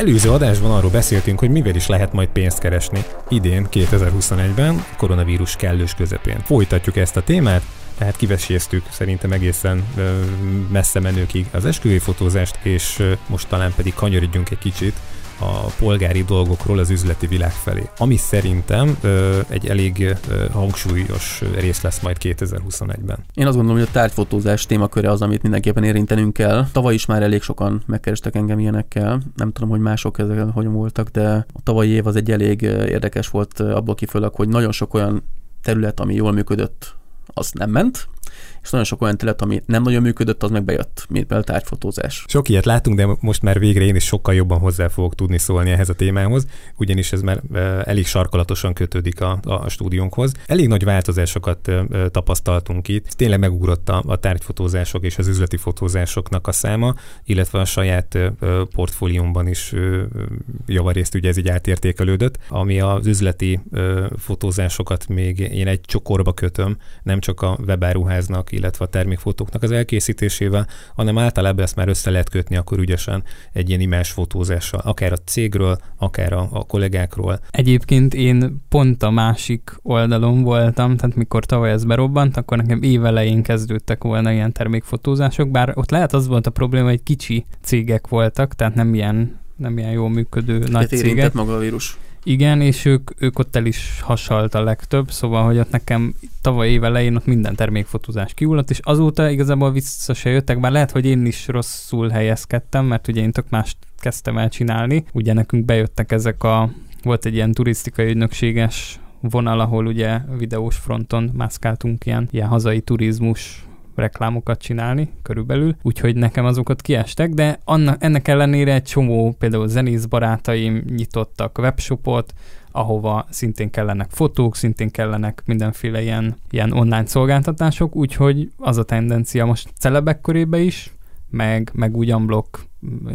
előző adásban arról beszéltünk, hogy mivel is lehet majd pénzt keresni. Idén, 2021-ben, koronavírus kellős közepén. Folytatjuk ezt a témát, tehát kiveséztük szerintem egészen ö, messze menőkig az esküvői fotózást, és ö, most talán pedig kanyarodjunk egy kicsit a polgári dolgokról az üzleti világ felé. Ami szerintem ö, egy elég ö, hangsúlyos rész lesz majd 2021-ben. Én azt gondolom, hogy a tárgyfotózás témaköre az, amit mindenképpen érintenünk kell. Tavaly is már elég sokan megkerestek engem ilyenekkel. Nem tudom, hogy mások ezek hogyan voltak, de a tavalyi év az egy elég érdekes volt abból kifolyólag, hogy nagyon sok olyan terület, ami jól működött, az nem ment, és nagyon sok olyan terület, ami nem nagyon működött, az meg bejött, mint például tárgyfotózás. Sok ilyet látunk, de most már végre én is sokkal jobban hozzá fogok tudni szólni ehhez a témához, ugyanis ez már elég sarkalatosan kötődik a, a stúdiónkhoz. Elég nagy változásokat tapasztaltunk itt. Tényleg megugrott a, a tárgyfotózások és az üzleti fotózásoknak a száma, illetve a saját portfóliómban is javarészt ugye ez így átértékelődött, ami az üzleti fotózásokat még én egy csokorba kötöm, nem csak a webáruháznak, illetve a termékfotóknak az elkészítésével, hanem általában ezt már össze lehet kötni akkor ügyesen egy ilyen imás fotózással, akár a cégről, akár a, a kollégákról. Egyébként én pont a másik oldalon voltam, tehát mikor tavaly ez berobbant, akkor nekem évelején kezdődtek volna ilyen termékfotózások, bár ott lehet az volt a probléma, hogy kicsi cégek voltak, tehát nem ilyen, nem ilyen jól működő nagy cégek. maga a vírus. Igen, és ők, ők ott el is hasalt a legtöbb, szóval, hogy ott nekem tavaly év elején ott minden termékfotózás kiullott, és azóta igazából vissza se jöttek, bár lehet, hogy én is rosszul helyezkedtem, mert ugye én tök mást kezdtem el csinálni. Ugye nekünk bejöttek ezek a, volt egy ilyen turisztikai ügynökséges vonal, ahol ugye videós fronton mászkáltunk ilyen, ilyen hazai turizmus reklámokat csinálni körülbelül, úgyhogy nekem azokat kiestek, de annak, ennek ellenére egy csomó például zenész barátaim nyitottak webshopot, ahova szintén kellenek fotók, szintén kellenek mindenféle ilyen, ilyen online szolgáltatások, úgyhogy az a tendencia most celebek körébe is, meg, meg ugyanblokk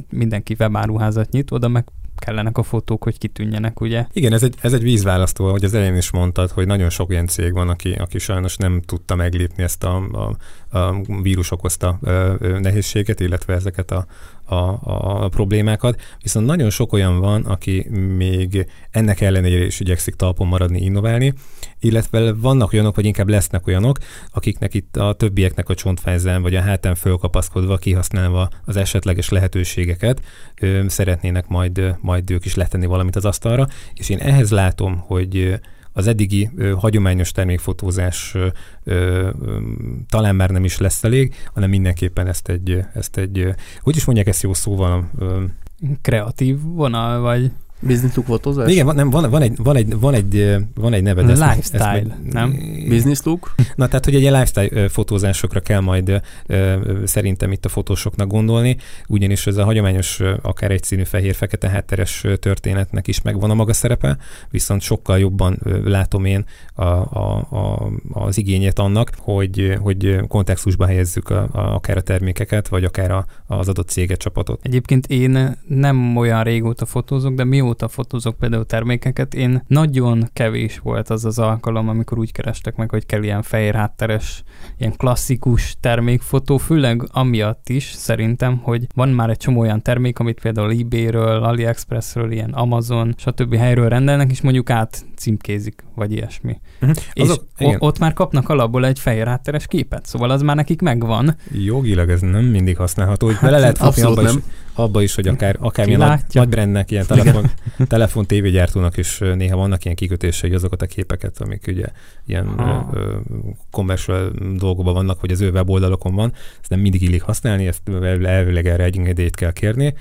mindenki webáruházat nyit, oda meg kellenek a fotók, hogy kitűnjenek, ugye? Igen, ez egy, ez egy vízválasztó, hogy az elején is mondtad, hogy nagyon sok ilyen cég van, aki, aki sajnos nem tudta meglépni ezt a, a, a vírus okozta nehézséget, illetve ezeket a, a, a, problémákat, viszont nagyon sok olyan van, aki még ennek ellenére is igyekszik talpon maradni, innoválni, illetve vannak olyanok, vagy inkább lesznek olyanok, akiknek itt a többieknek a csontfájzán vagy a hátán fölkapaszkodva, kihasználva az esetleges lehetőségeket, ö, szeretnének majd, majd ők is letenni valamit az asztalra, és én ehhez látom, hogy az eddigi ö, hagyományos termékfotózás ö, ö, talán már nem is lesz elég, hanem mindenképpen ezt egy, ezt egy hogy is mondják ezt jó szóval? Ö, Kreatív vonal, vagy Business look fotózás? Igen, van, nem, van, van, egy, van, egy, van, egy, van egy neve. Lifestyle, ezt, ezt nem? Business look? Na, tehát, hogy egy lifestyle fotózásokra kell majd szerintem itt a fotósoknak gondolni, ugyanis ez a hagyományos, akár egyszínű fehér-fekete hátteres történetnek is megvan a maga szerepe, viszont sokkal jobban látom én a, a, a, az igényét annak, hogy, hogy kontextusba helyezzük a, a, akár a termékeket, vagy akár a, az adott céget, csapatot. Egyébként én nem olyan régóta fotózok, de mióta mióta fotózok például termékeket, én nagyon kevés volt az az alkalom, amikor úgy kerestek meg, hogy kell ilyen fehér hátteres, ilyen klasszikus termékfotó, főleg amiatt is szerintem, hogy van már egy csomó olyan termék, amit például eBay-ről, AliExpress-ről, ilyen Amazon, stb. helyről rendelnek, és mondjuk át címkézik, vagy ilyesmi. Uh-huh. És Azok, o- ott már kapnak alapból egy fehér hátteres képet, szóval az már nekik megvan. Jogilag ez nem mindig használható, hogy hát, bele lehet futni abba is, abba is, hogy akár, akár ilyen nagy, nagy brandnek, ilyen telefon, telefon tévégyártónak is néha vannak ilyen kikötései azokat a képeket, amik ugye ilyen commercial dolgokban vannak, vagy az ő weboldalokon van, ezt nem mindig illik használni, ezt elvileg erre egy engedélyt kell kérni,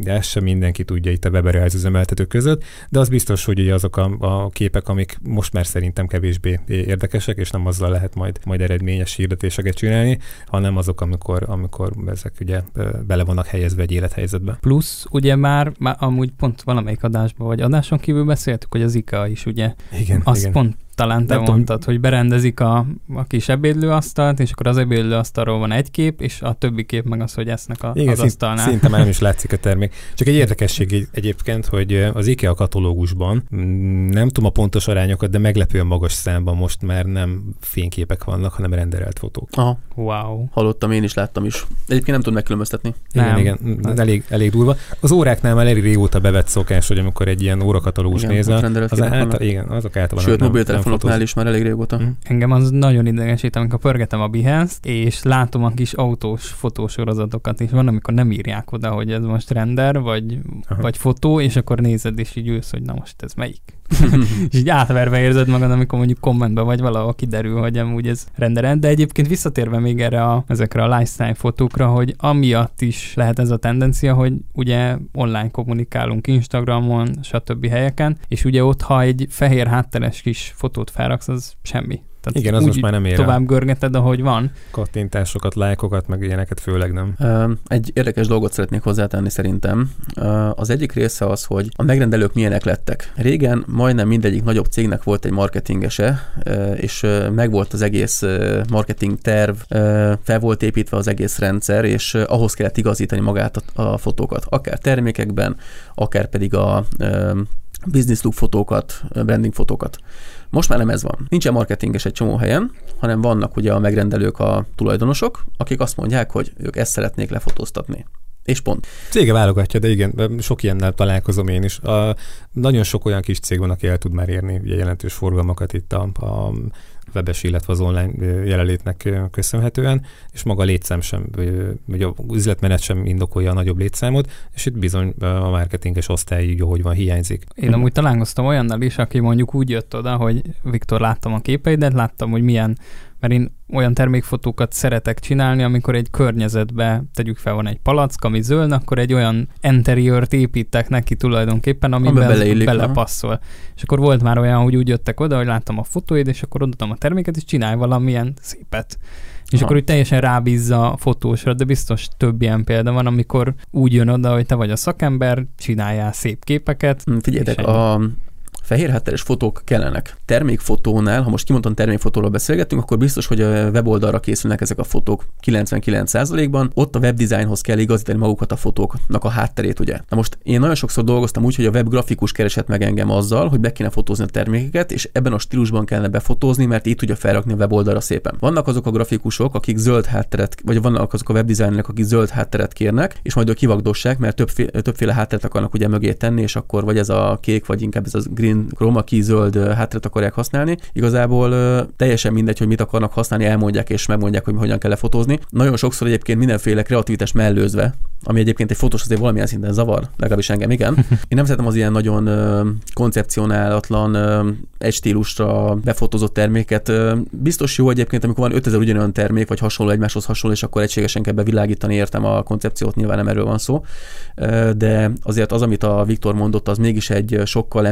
de ezt sem mindenki tudja itt a Weber üzemeltetők között, de az biztos, hogy ugye azok a, a képek, amik most már szerintem kevésbé érdekesek, és nem azzal lehet majd, majd eredményes hirdetéseket csinálni, hanem azok, amikor, amikor ezek ugye bele vannak helyezve egy élethelyzetbe. Plusz ugye már, már amúgy pont valamelyik adásban vagy adáson kívül beszéltük, hogy az IKEA is ugye igen, azt igen. pont talán te Nem tudom. mondtad, hogy berendezik a, a kis ebédlőasztalt, és akkor az ebédlőasztalról van egy kép, és a többi kép meg az, hogy esznek a, Igen, az szint, asztalnál. szinte már nem is látszik a termék. Csak egy érdekesség egy- egyébként, hogy az IKEA katalógusban mm, nem tudom a pontos arányokat, de meglepően magas számban most már nem fényképek vannak, hanem renderelt fotók. Aha, Wow. hallottam, én is láttam is. Egyébként nem tudom megkülönböztetni. Igen, Nem. igen, mm, elég, elég durva. Az óráknál már elég régóta bevett szokás, hogy amikor egy ilyen órakatalógus nézel, az által, igen, azok általában Sőt, nem- mobiltelefonoknál nem is már elég régóta. Mhm. Engem az nagyon idegesít, amikor pörgetem a Behance-t, és látom a kis autós fotósorozatokat, és van, amikor nem írják oda, hogy ez most render, vagy, Aha. vagy fotó, és akkor nézed, és így ülsz, hogy na most ez melyik. és így átverve érzed magad, amikor mondjuk kommentben vagy valahol kiderül, hogy amúgy ez renderend, de egyébként visszatérve még erre a, ezekre a lifestyle fotókra, hogy amiatt is lehet ez a tendencia, hogy ugye online kommunikálunk Instagramon, stb. helyeken, és ugye ott, ha egy fehér hátteres kis fotót felraksz, az semmi. Tehát Igen, az úgy most már nem ér tovább görgeted, ahogy van. Kattintásokat, lájkokat, meg ilyeneket főleg nem. Egy érdekes dolgot szeretnék hozzátenni szerintem. Az egyik része az, hogy a megrendelők milyenek lettek. Régen majdnem mindegyik nagyobb cégnek volt egy marketingese, és megvolt az egész marketing terv, fel volt építve az egész rendszer, és ahhoz kellett igazítani magát a, fotókat. Akár termékekben, akár pedig a business look fotókat, branding fotókat. Most már nem ez van. Nincsen marketinges egy csomó helyen, hanem vannak ugye a megrendelők, a tulajdonosok, akik azt mondják, hogy ők ezt szeretnék lefotóztatni. És pont. Cége válogatja, de igen, sok ilyennel találkozom én is. A, nagyon sok olyan kis cég van, aki el tud már érni ugye jelentős forgalmakat itt a, a webes, illetve az online jelenlétnek köszönhetően, és maga a létszám sem, vagy a üzletmenet sem indokolja a nagyobb létszámot, és itt bizony a marketinges osztály így, ahogy van, hiányzik. Én amúgy találkoztam olyannal is, aki mondjuk úgy jött oda, hogy Viktor, láttam a képeidet, láttam, hogy milyen, mert én olyan termékfotókat szeretek csinálni, amikor egy környezetbe, tegyük fel, van egy palack, ami zöld, akkor egy olyan interiört építek neki tulajdonképpen, amiben beleillik, belepasszol. És akkor volt már olyan, hogy úgy jöttek oda, hogy láttam a fotóid, és akkor odaadtam a terméket, és csinálj valamilyen szépet. És Aha. akkor úgy teljesen rábízza a fotósra, de biztos több ilyen példa van, amikor úgy jön oda, hogy te vagy a szakember, csináljál szép képeket. Hm, Figyeljetek, a fehér hátteres fotók kellenek. Termékfotónál, ha most kimondottan termékfotóról beszélgetünk, akkor biztos, hogy a weboldalra készülnek ezek a fotók 99%-ban. Ott a webdesignhoz kell igazítani magukat a fotóknak a hátterét, ugye. Na most én nagyon sokszor dolgoztam úgy, hogy a web grafikus keresett meg engem azzal, hogy be kéne fotózni a termékeket, és ebben a stílusban kellene befotózni, mert így tudja felrakni a weboldalra szépen. Vannak azok a grafikusok, akik zöld hátteret, vagy vannak azok a webdesignerek, akik zöld hátteret kérnek, és majd ők kivagdossák, mert többféle, többféle hátteret akarnak ugye mögé tenni, és akkor vagy ez a kék, vagy inkább ez a green chroma key zöld ö, hátteret akarják használni. Igazából teljesen mindegy, hogy mit akarnak használni, elmondják és megmondják, hogy hogyan kell lefotózni. Nagyon sokszor egyébként mindenféle kreativitás mellőzve, ami egyébként egy fotós azért valamilyen szinten zavar, legalábbis engem igen. Én nem szeretem az ilyen nagyon koncepcionálatlan, egy stílusra befotózott terméket. Biztos jó egyébként, amikor van 5000 ugyanolyan termék, vagy hasonló egymáshoz hasonló, és akkor egységesen kell bevilágítani, értem a koncepciót, nyilván nem erről van szó. De azért az, amit a Viktor mondott, az mégis egy sokkal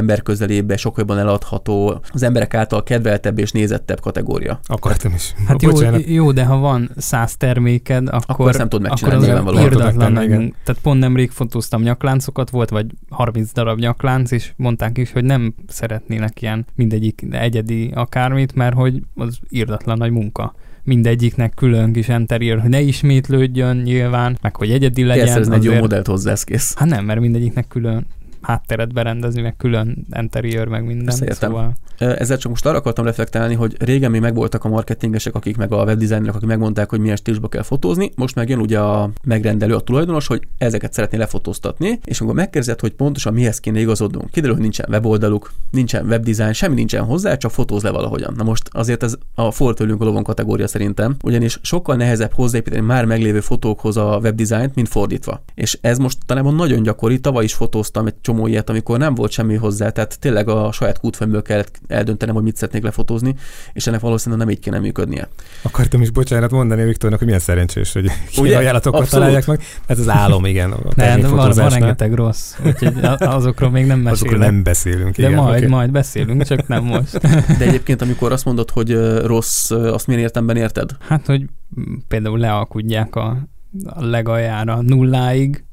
emberközelébb, sokkal jobban eladható, az emberek által kedveltebb és nézettebb kategória. Akartam is. Hát jó, Bocsánat. jó, de ha van száz terméked, akkor, Akkor ezt nem tudod megcsinálni, akkor az igen. munk- Tehát pont nemrég fotóztam nyakláncokat, volt vagy 30 darab nyaklánc, és mondták is, hogy nem szeretnének ilyen mindegyik egyedi akármit, mert hogy az irdatlan nagy munka. Mindegyiknek külön kis interior, hogy ne ismétlődjön nyilván, meg hogy egyedi legyen. szerezni egy jó modellt hozzá, ez kész. Hát nem, mert mindegyiknek külön hátteret berendezni, meg külön interior, meg minden. Ezt értem. Szóval Ezzel csak most arra akartam reflektálni, hogy régen még megvoltak a marketingesek, akik meg a webdesignerek, akik megmondták, hogy milyen stílusba kell fotózni. Most meg jön ugye a megrendelő, a tulajdonos, hogy ezeket szeretné lefotóztatni, és amikor megkérdezed, hogy pontosan mihez kéne igazodnunk, kiderül, hogy nincsen weboldaluk, nincsen webdesign, semmi nincsen hozzá, csak fotóz le valahogyan. Na most azért ez a for tőlünk a lovon kategória szerintem, ugyanis sokkal nehezebb hozzáépíteni már meglévő fotókhoz a webdesignt, mint fordítva. És ez most talán nagyon gyakori, tavaly is fotóztam egy csomó ilyet, amikor nem volt semmi hozzá, tehát tényleg a saját kútfőmből kellett eldöntenem, hogy mit szeretnék lefotózni, és ennek valószínűleg nem így kéne működnie. Akartam is bocsánat mondani Viktornak, hogy milyen szerencsés, hogy Ugye? ajánlatokat Abszolút. találják meg. Ez az álom, igen. A nem, van, van termékfotózásnál. rengeteg rossz, úgyhogy azokról még nem mesélek. Azokról nem beszélünk. De igen, majd, oké. majd beszélünk, csak nem most. De egyébként, amikor azt mondod, hogy rossz, azt milyen értemben érted? Hát, hogy például lealkudják a, a legaljára nulláig.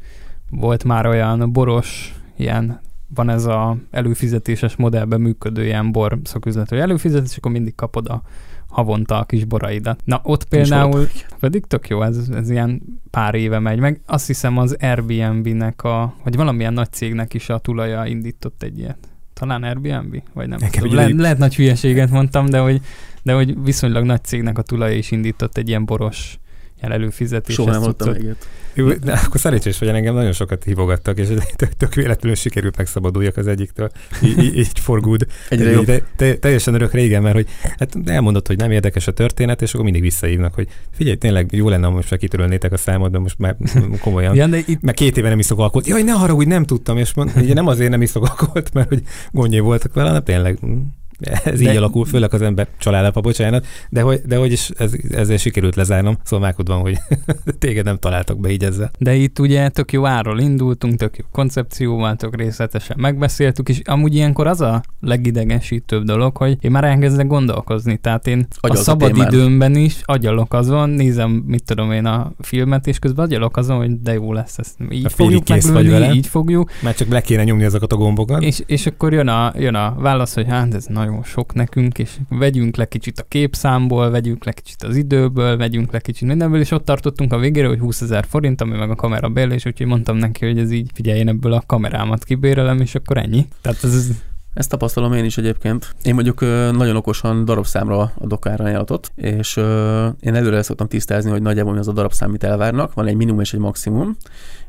Volt már olyan boros, ilyen van ez a előfizetéses modellben működő ilyen bor szaküzlető előfizetés, és akkor mindig kapod a havonta a kis boraidat. Na ott például, pedig tök jó, ez, ez ilyen pár éve megy, meg azt hiszem az Airbnb-nek a, vagy valamilyen nagy cégnek is a tulaja indított egy ilyet. Talán Airbnb? Vagy nem tudom. Le, lehet nagy hülyeséget mondtam, de hogy, de hogy viszonylag nagy cégnek a tulaja is indított egy ilyen boros ilyen előfizetés. Soha nem még jó, de akkor szerencsés, hogy engem nagyon sokat hívogattak, és tök, tök véletlenül sikerült megszabaduljak az egyiktől. Így, így for good. Egyre. De, te, teljesen örök régen, mert hogy hát elmondott, hogy nem érdekes a történet, és akkor mindig visszahívnak, hogy figyelj, tényleg jó lenne, most már kitörölnétek a számot, de most már komolyan. ja, de itt... Mert két éve nem iszok alkoholt. Jaj, ne haragudj, nem tudtam, és mond, ugye nem azért nem iszok alkoholt, mert hogy gondjai voltak vele, hanem tényleg ez de, így alakul, főleg az ember családapa, bocsánat, de hogy, de hogy is ez, ezzel sikerült lezárnom, szóval van, hogy téged nem találtak be így ezzel. De itt ugye tök jó áról indultunk, tök jó koncepcióval, tök részletesen megbeszéltük, és amúgy ilyenkor az a legidegesítőbb dolog, hogy én már elkezdek gondolkozni, tehát én Agyalsz a szabad a időmben is agyalok azon, nézem, mit tudom én a filmet, és közben agyalok azon, hogy de jó lesz, ezt így a fogjuk meglőni, így fogjuk. Már csak le kéne nyomni azokat a gombokat. És, és akkor jön a, jön a válasz, hogy hát ez nagy nagyon sok nekünk, és vegyünk le kicsit a képszámból, vegyünk le kicsit az időből, vegyünk le kicsit mindenből, és ott tartottunk a végére, hogy 20 ezer forint, ami meg a kamera bérlés, úgyhogy mondtam neki, hogy ez így, figyelj, én ebből a kamerámat kibérelem, és akkor ennyi. Tehát ez, ezt tapasztalom én is egyébként. Én mondjuk nagyon okosan darabszámra adok árajánlatot, és én előre szoktam tisztázni, hogy nagyjából mi az a darabszám, amit elvárnak. Van egy minimum és egy maximum,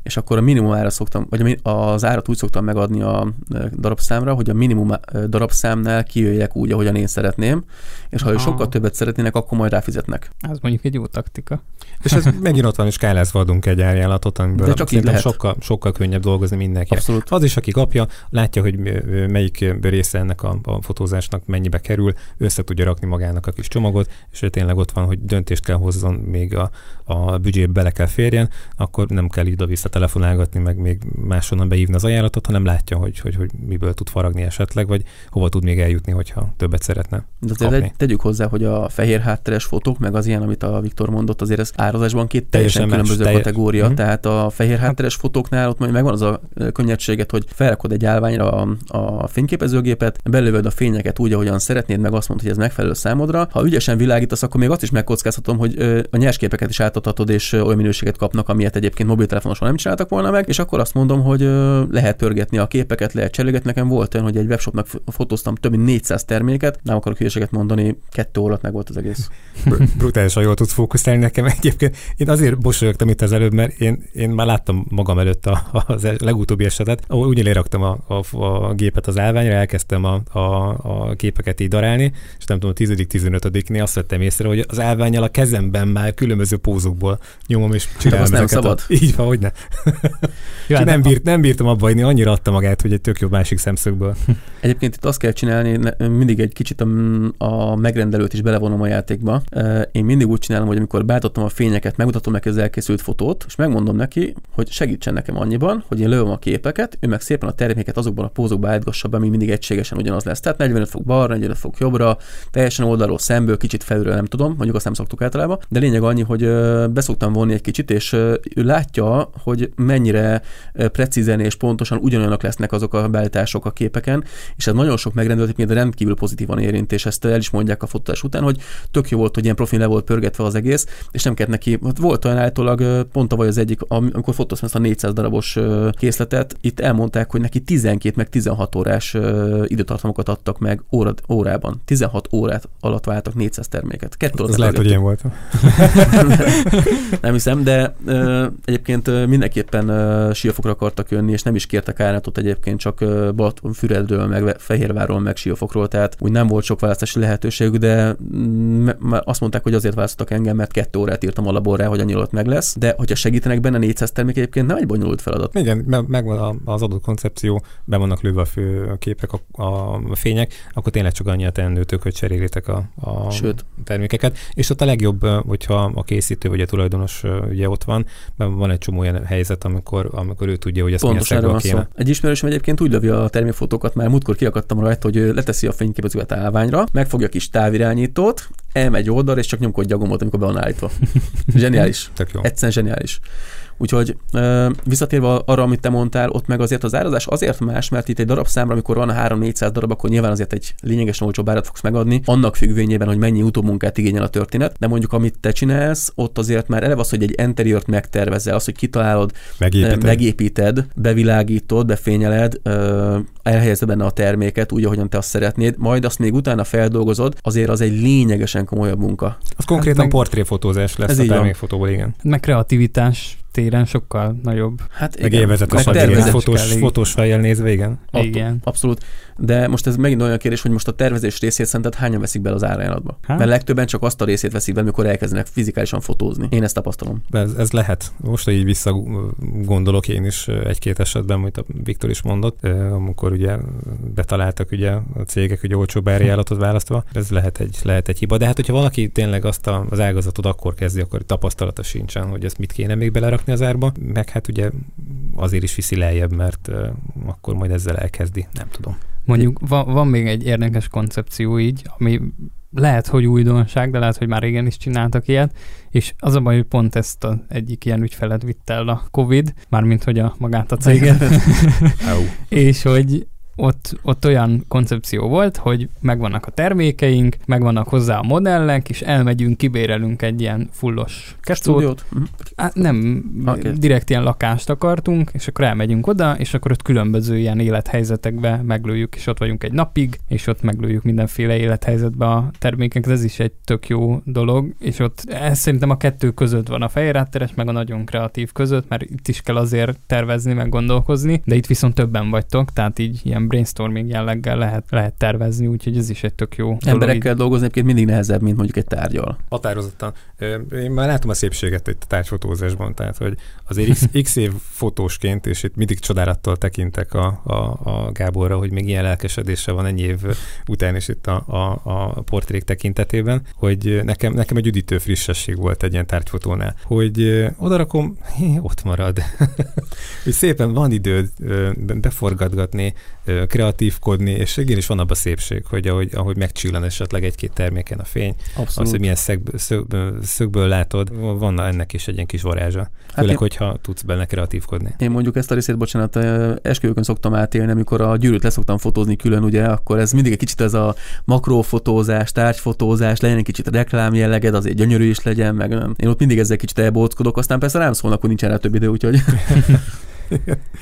és akkor a minimum ára szoktam, vagy az árat úgy szoktam megadni a darabszámra, hogy a minimum darabszámnál kijöjjek úgy, ahogyan én szeretném, és ha ő sokkal többet szeretnének, akkor majd ráfizetnek. Ez mondjuk egy jó taktika. És ez megint ott van, és skálázva adunk egy árjálatot, amiből De csak így lehet. Sokkal, sokkal könnyebb dolgozni mindenki. Abszolút. Az is, aki kapja, látja, hogy melyik része ennek a, a fotózásnak mennyibe kerül, össze tudja rakni magának a kis csomagot, és tényleg ott van, hogy döntést kell hozzon, még a, a büdzsébe bele kell férjen, akkor nem kell ide-vissza telefonálgatni, meg még máshonnan beívni az ajánlatot, hanem látja, hogy, hogy, hogy miből tud faragni esetleg, vagy hova tud még eljutni, hogyha többet szeretne. De azért tegyük hozzá, hogy a fehér hátteres fotók, meg az ilyen, amit a Viktor mondott, azért ez árazásban két teljesen, teljesen különböző teljes. kategória. Mm-hmm. Tehát a fehér hátteres fotóknál ott megvan az a könnyedséget, hogy felrakod egy állványra a, a fényképezőgépet, belövöd a fényeket úgy, ahogyan szeretnéd, meg azt mondod, hogy ez megfelelő számodra. Ha ügyesen világítasz, akkor még azt is megkockáztatom, hogy a nyersképeket is átadhatod, és olyan minőséget kapnak, amilyet egyébként mobiltelefonosan nem csináltak volna meg, és akkor azt mondom, hogy lehet pörgetni a képeket, lehet cserélgetni. Nekem volt olyan, hogy egy webshopnak fotóztam több mint 400 terméket, nem akarok hülyeséget mondani, kettő óra meg volt az egész. Brutálisan jól tudsz fókuszálni nekem egyébként. Én azért bosolyogtam itt az előbb, mert én, én már láttam magam előtt a, az e- legutóbbi esetet, ahol úgy leraktam a, a, a, gépet az állványra, elkezdtem a, a, a képeket így darálni, és nem tudom, a 10.-15-nél azt vettem észre, hogy az állványjal a kezemben már különböző pózokból nyomom és csinálom nem szabad. A, így van, hogy ne. Jó, hát nem, bírt, nem bírtam abba hagyni, annyira adta magát, hogy egy tök jobb másik szemszögből. Egyébként itt azt kell csinálni, mindig egy kicsit a, a megrendelőt is belevonom a játékba. Én mindig úgy csinálom, hogy amikor beálltottam a fényeket, megmutatom neki az elkészült fotót, és megmondom neki, hogy segítsen nekem annyiban, hogy én lövöm a képeket, ő meg szépen a terméket azokban a pózokba állítgassa be, ami mindig egységesen ugyanaz lesz. Tehát 45 fok balra, 45 fok jobbra, teljesen oldalról szemből, kicsit felülről nem tudom, mondjuk azt nem szoktuk általában, de lényeg annyi, hogy beszoktam vonni egy kicsit, és ő látja, hogy mennyire precízen és pontosan ugyanolyanok lesznek azok a beállítások a képeken, és ez nagyon sok megrendelőt még rendkívül pozitívan érint, és ezt el is mondják a fotós után, hogy tök jó volt, hogy ilyen profil le volt pörgetve az egész, és nem kellett neki, volt olyan általában pont tavaly az egyik, amikor fotóztam ezt a 400 darabos készletet, itt elmondták, hogy neki 12 meg 16 órás időtartamokat adtak meg óra, órában. 16 órát alatt váltak 400 terméket. Kettő Az lehet, hogy én voltam. nem hiszem, de uh, egyébként mindenképpen uh, Siófokra akartak jönni, és nem is kértek árnatot egyébként, csak Balatonfüredről, meg Fehérvárról, meg Siófokról, tehát úgy nem volt sok választási lehetőségük, de mm, azt mondták, hogy azért választottak engem, mert kettő órát írtam a laborra, hogy annyi meg lesz, de hogyha segítenek benne 400 termék egyébként nem egy bonyolult feladat. Igen, megvan az adott koncepció, be vannak lőve a fő képek, a, a fények, akkor tényleg csak annyi a teendőtök, hogy cserélitek a, a Sőt. termékeket. És ott a legjobb, hogyha a készítő vagy a tulajdonos ugye ott van, mert van egy csomó olyan helyzet, amikor, amikor ő tudja, hogy ezt Pontosan milyen kéne. Szó. Egy ismerősöm egyébként úgy lövi a termékfotókat, már múltkor kiakadtam rajta, hogy leteszi a fényképezőt állványra, megfogja a kis távirányítót, elmegy oldalra, és csak nyomkodja a gombot, amikor be van állítva. Zseniális. Tök jó. Egyszerűen zseniális. Úgyhogy visszatérve arra, amit te mondtál, ott meg azért az árazás azért más, mert itt egy darab számra, amikor van 3-400 darab, akkor nyilván azért egy lényegesen olcsóbb árat fogsz megadni, annak függvényében, hogy mennyi utómunkát igényel a történet. De mondjuk, amit te csinálsz, ott azért már eleve az, hogy egy interiört megtervezel, az, hogy kitalálod, megépíted, megépíted bevilágítod, befényeled, elhelyezed benne a terméket úgy, ahogyan te azt szeretnéd, majd azt még utána feldolgozod, azért az egy lényegesen komolyabb munka. Az konkrétan hát portréfotózás lesz Ez a termékfotóból, igen. Meg kreativitás téren sokkal nagyobb. Hát igen. Meg élvezet a fotós, fotós fejjel nézve, igen. Igen. Abszolút. De most ez megint olyan kérdés, hogy most a tervezés részét szerinted hányan veszik bele az árajánlatba? Hát? Mert legtöbben csak azt a részét veszik be, amikor elkezdenek fizikálisan fotózni. Én ezt tapasztalom. Ez, ez lehet. Most, hogy így visszagondolok én is egy-két esetben, amit a Viktor is mondott, amikor ugye betaláltak ugye a cégek ugye olcsóbb árajánlatot választva, ez lehet egy, lehet egy hiba. De hát, hogyha valaki tényleg azt a, az ágazatot akkor kezdi, akkor tapasztalata sincsen, hogy ezt mit kéne még belerakni az árba, meg hát ugye azért is viszi lejjebb, mert akkor majd ezzel elkezdi. Nem tudom. Mondjuk van, van még egy érdekes koncepció így, ami lehet, hogy újdonság, de lehet, hogy már régen is csináltak ilyet, és az a baj, hogy pont ezt a egyik ilyen ügyfelet vitt el a Covid, mármint hogy a magát a céget, és hogy ott, ott olyan koncepció volt, hogy megvannak a termékeink, megvannak hozzá a modellek, és elmegyünk, kibérelünk egy ilyen fullos stúdiót. Hát nem, okay. direkt ilyen lakást akartunk, és akkor elmegyünk oda, és akkor ott különböző ilyen élethelyzetekbe meglőjük, és ott vagyunk egy napig, és ott meglőjük mindenféle élethelyzetbe a termékeket, ez is egy tök jó dolog, és ott ez szerintem a kettő között van a fejérátteres, meg a nagyon kreatív között, mert itt is kell azért tervezni, meg gondolkozni, de itt viszont többen vagytok, tehát így ilyen brainstorming jelleggel lehet, lehet tervezni, úgyhogy ez is egy tök jó Emberekkel dolog. dolgozni egyébként mindig nehezebb, mint mondjuk egy tárgyal. Határozottan. Én már látom a szépséget itt a tárgyfotózásban, tehát hogy azért x, x év fotósként, és itt mindig csodálattal tekintek a, a, a Gáborra, hogy még ilyen lelkesedése van ennyi év után is itt a, a, a portrék tekintetében, hogy nekem, nekem egy üdítő frissesség volt egy ilyen tárgyfotónál, hogy odarakom, hé, ott marad. hogy szépen van időd beforgatgatni, kreatívkodni, és igenis van abban a szépség, hogy ahogy, ahogy megcsillan esetleg egy-két terméken a fény, Abszolút. az, hogy milyen szögből, szögből, szögből látod, van ennek is egy ilyen kis varázsa. Hát Főleg, én, hogyha tudsz benne kreatívkodni. Én mondjuk ezt a részét, bocsánat, esküvőkön szoktam átélni, amikor a gyűrűt leszoktam fotózni külön, ugye, akkor ez mindig egy kicsit ez a makrófotózás, tárgyfotózás, legyen egy kicsit a reklám jelleged, azért gyönyörű is legyen, meg nem. Én ott mindig ezzel kicsit elbóckodok, aztán persze rám szólnak, hogy nincsen rá több idő, úgyhogy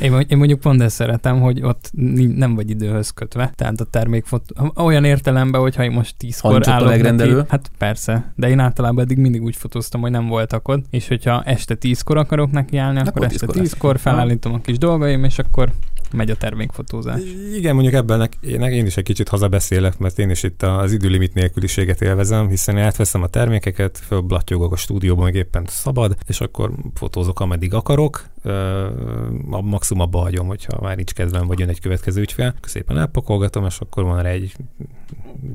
én, én mondjuk pont ezt szeretem, hogy ott nem vagy időhöz kötve, tehát a termékfotó, olyan értelemben, hogyha én most tízkor állok a neki, hát persze, de én általában eddig mindig úgy fotóztam, hogy nem voltak ott, és hogyha este tízkor akarok neki állni, akkor, akkor este tízkor felállítom a kis dolgaim, és akkor megy a termékfotózás. Igen, mondjuk ebben én, én is egy kicsit hazabeszélek, mert én is itt az időlimit nélküliséget élvezem, hiszen átveszem a termékeket, fölblattyogok a stúdióban, meg éppen szabad, és akkor fotózok, ameddig akarok, a maximum abba hagyom, hogyha már nincs kedvem, vagy jön egy következő ügyfél, szépen elpakolgatom, és akkor van rá egy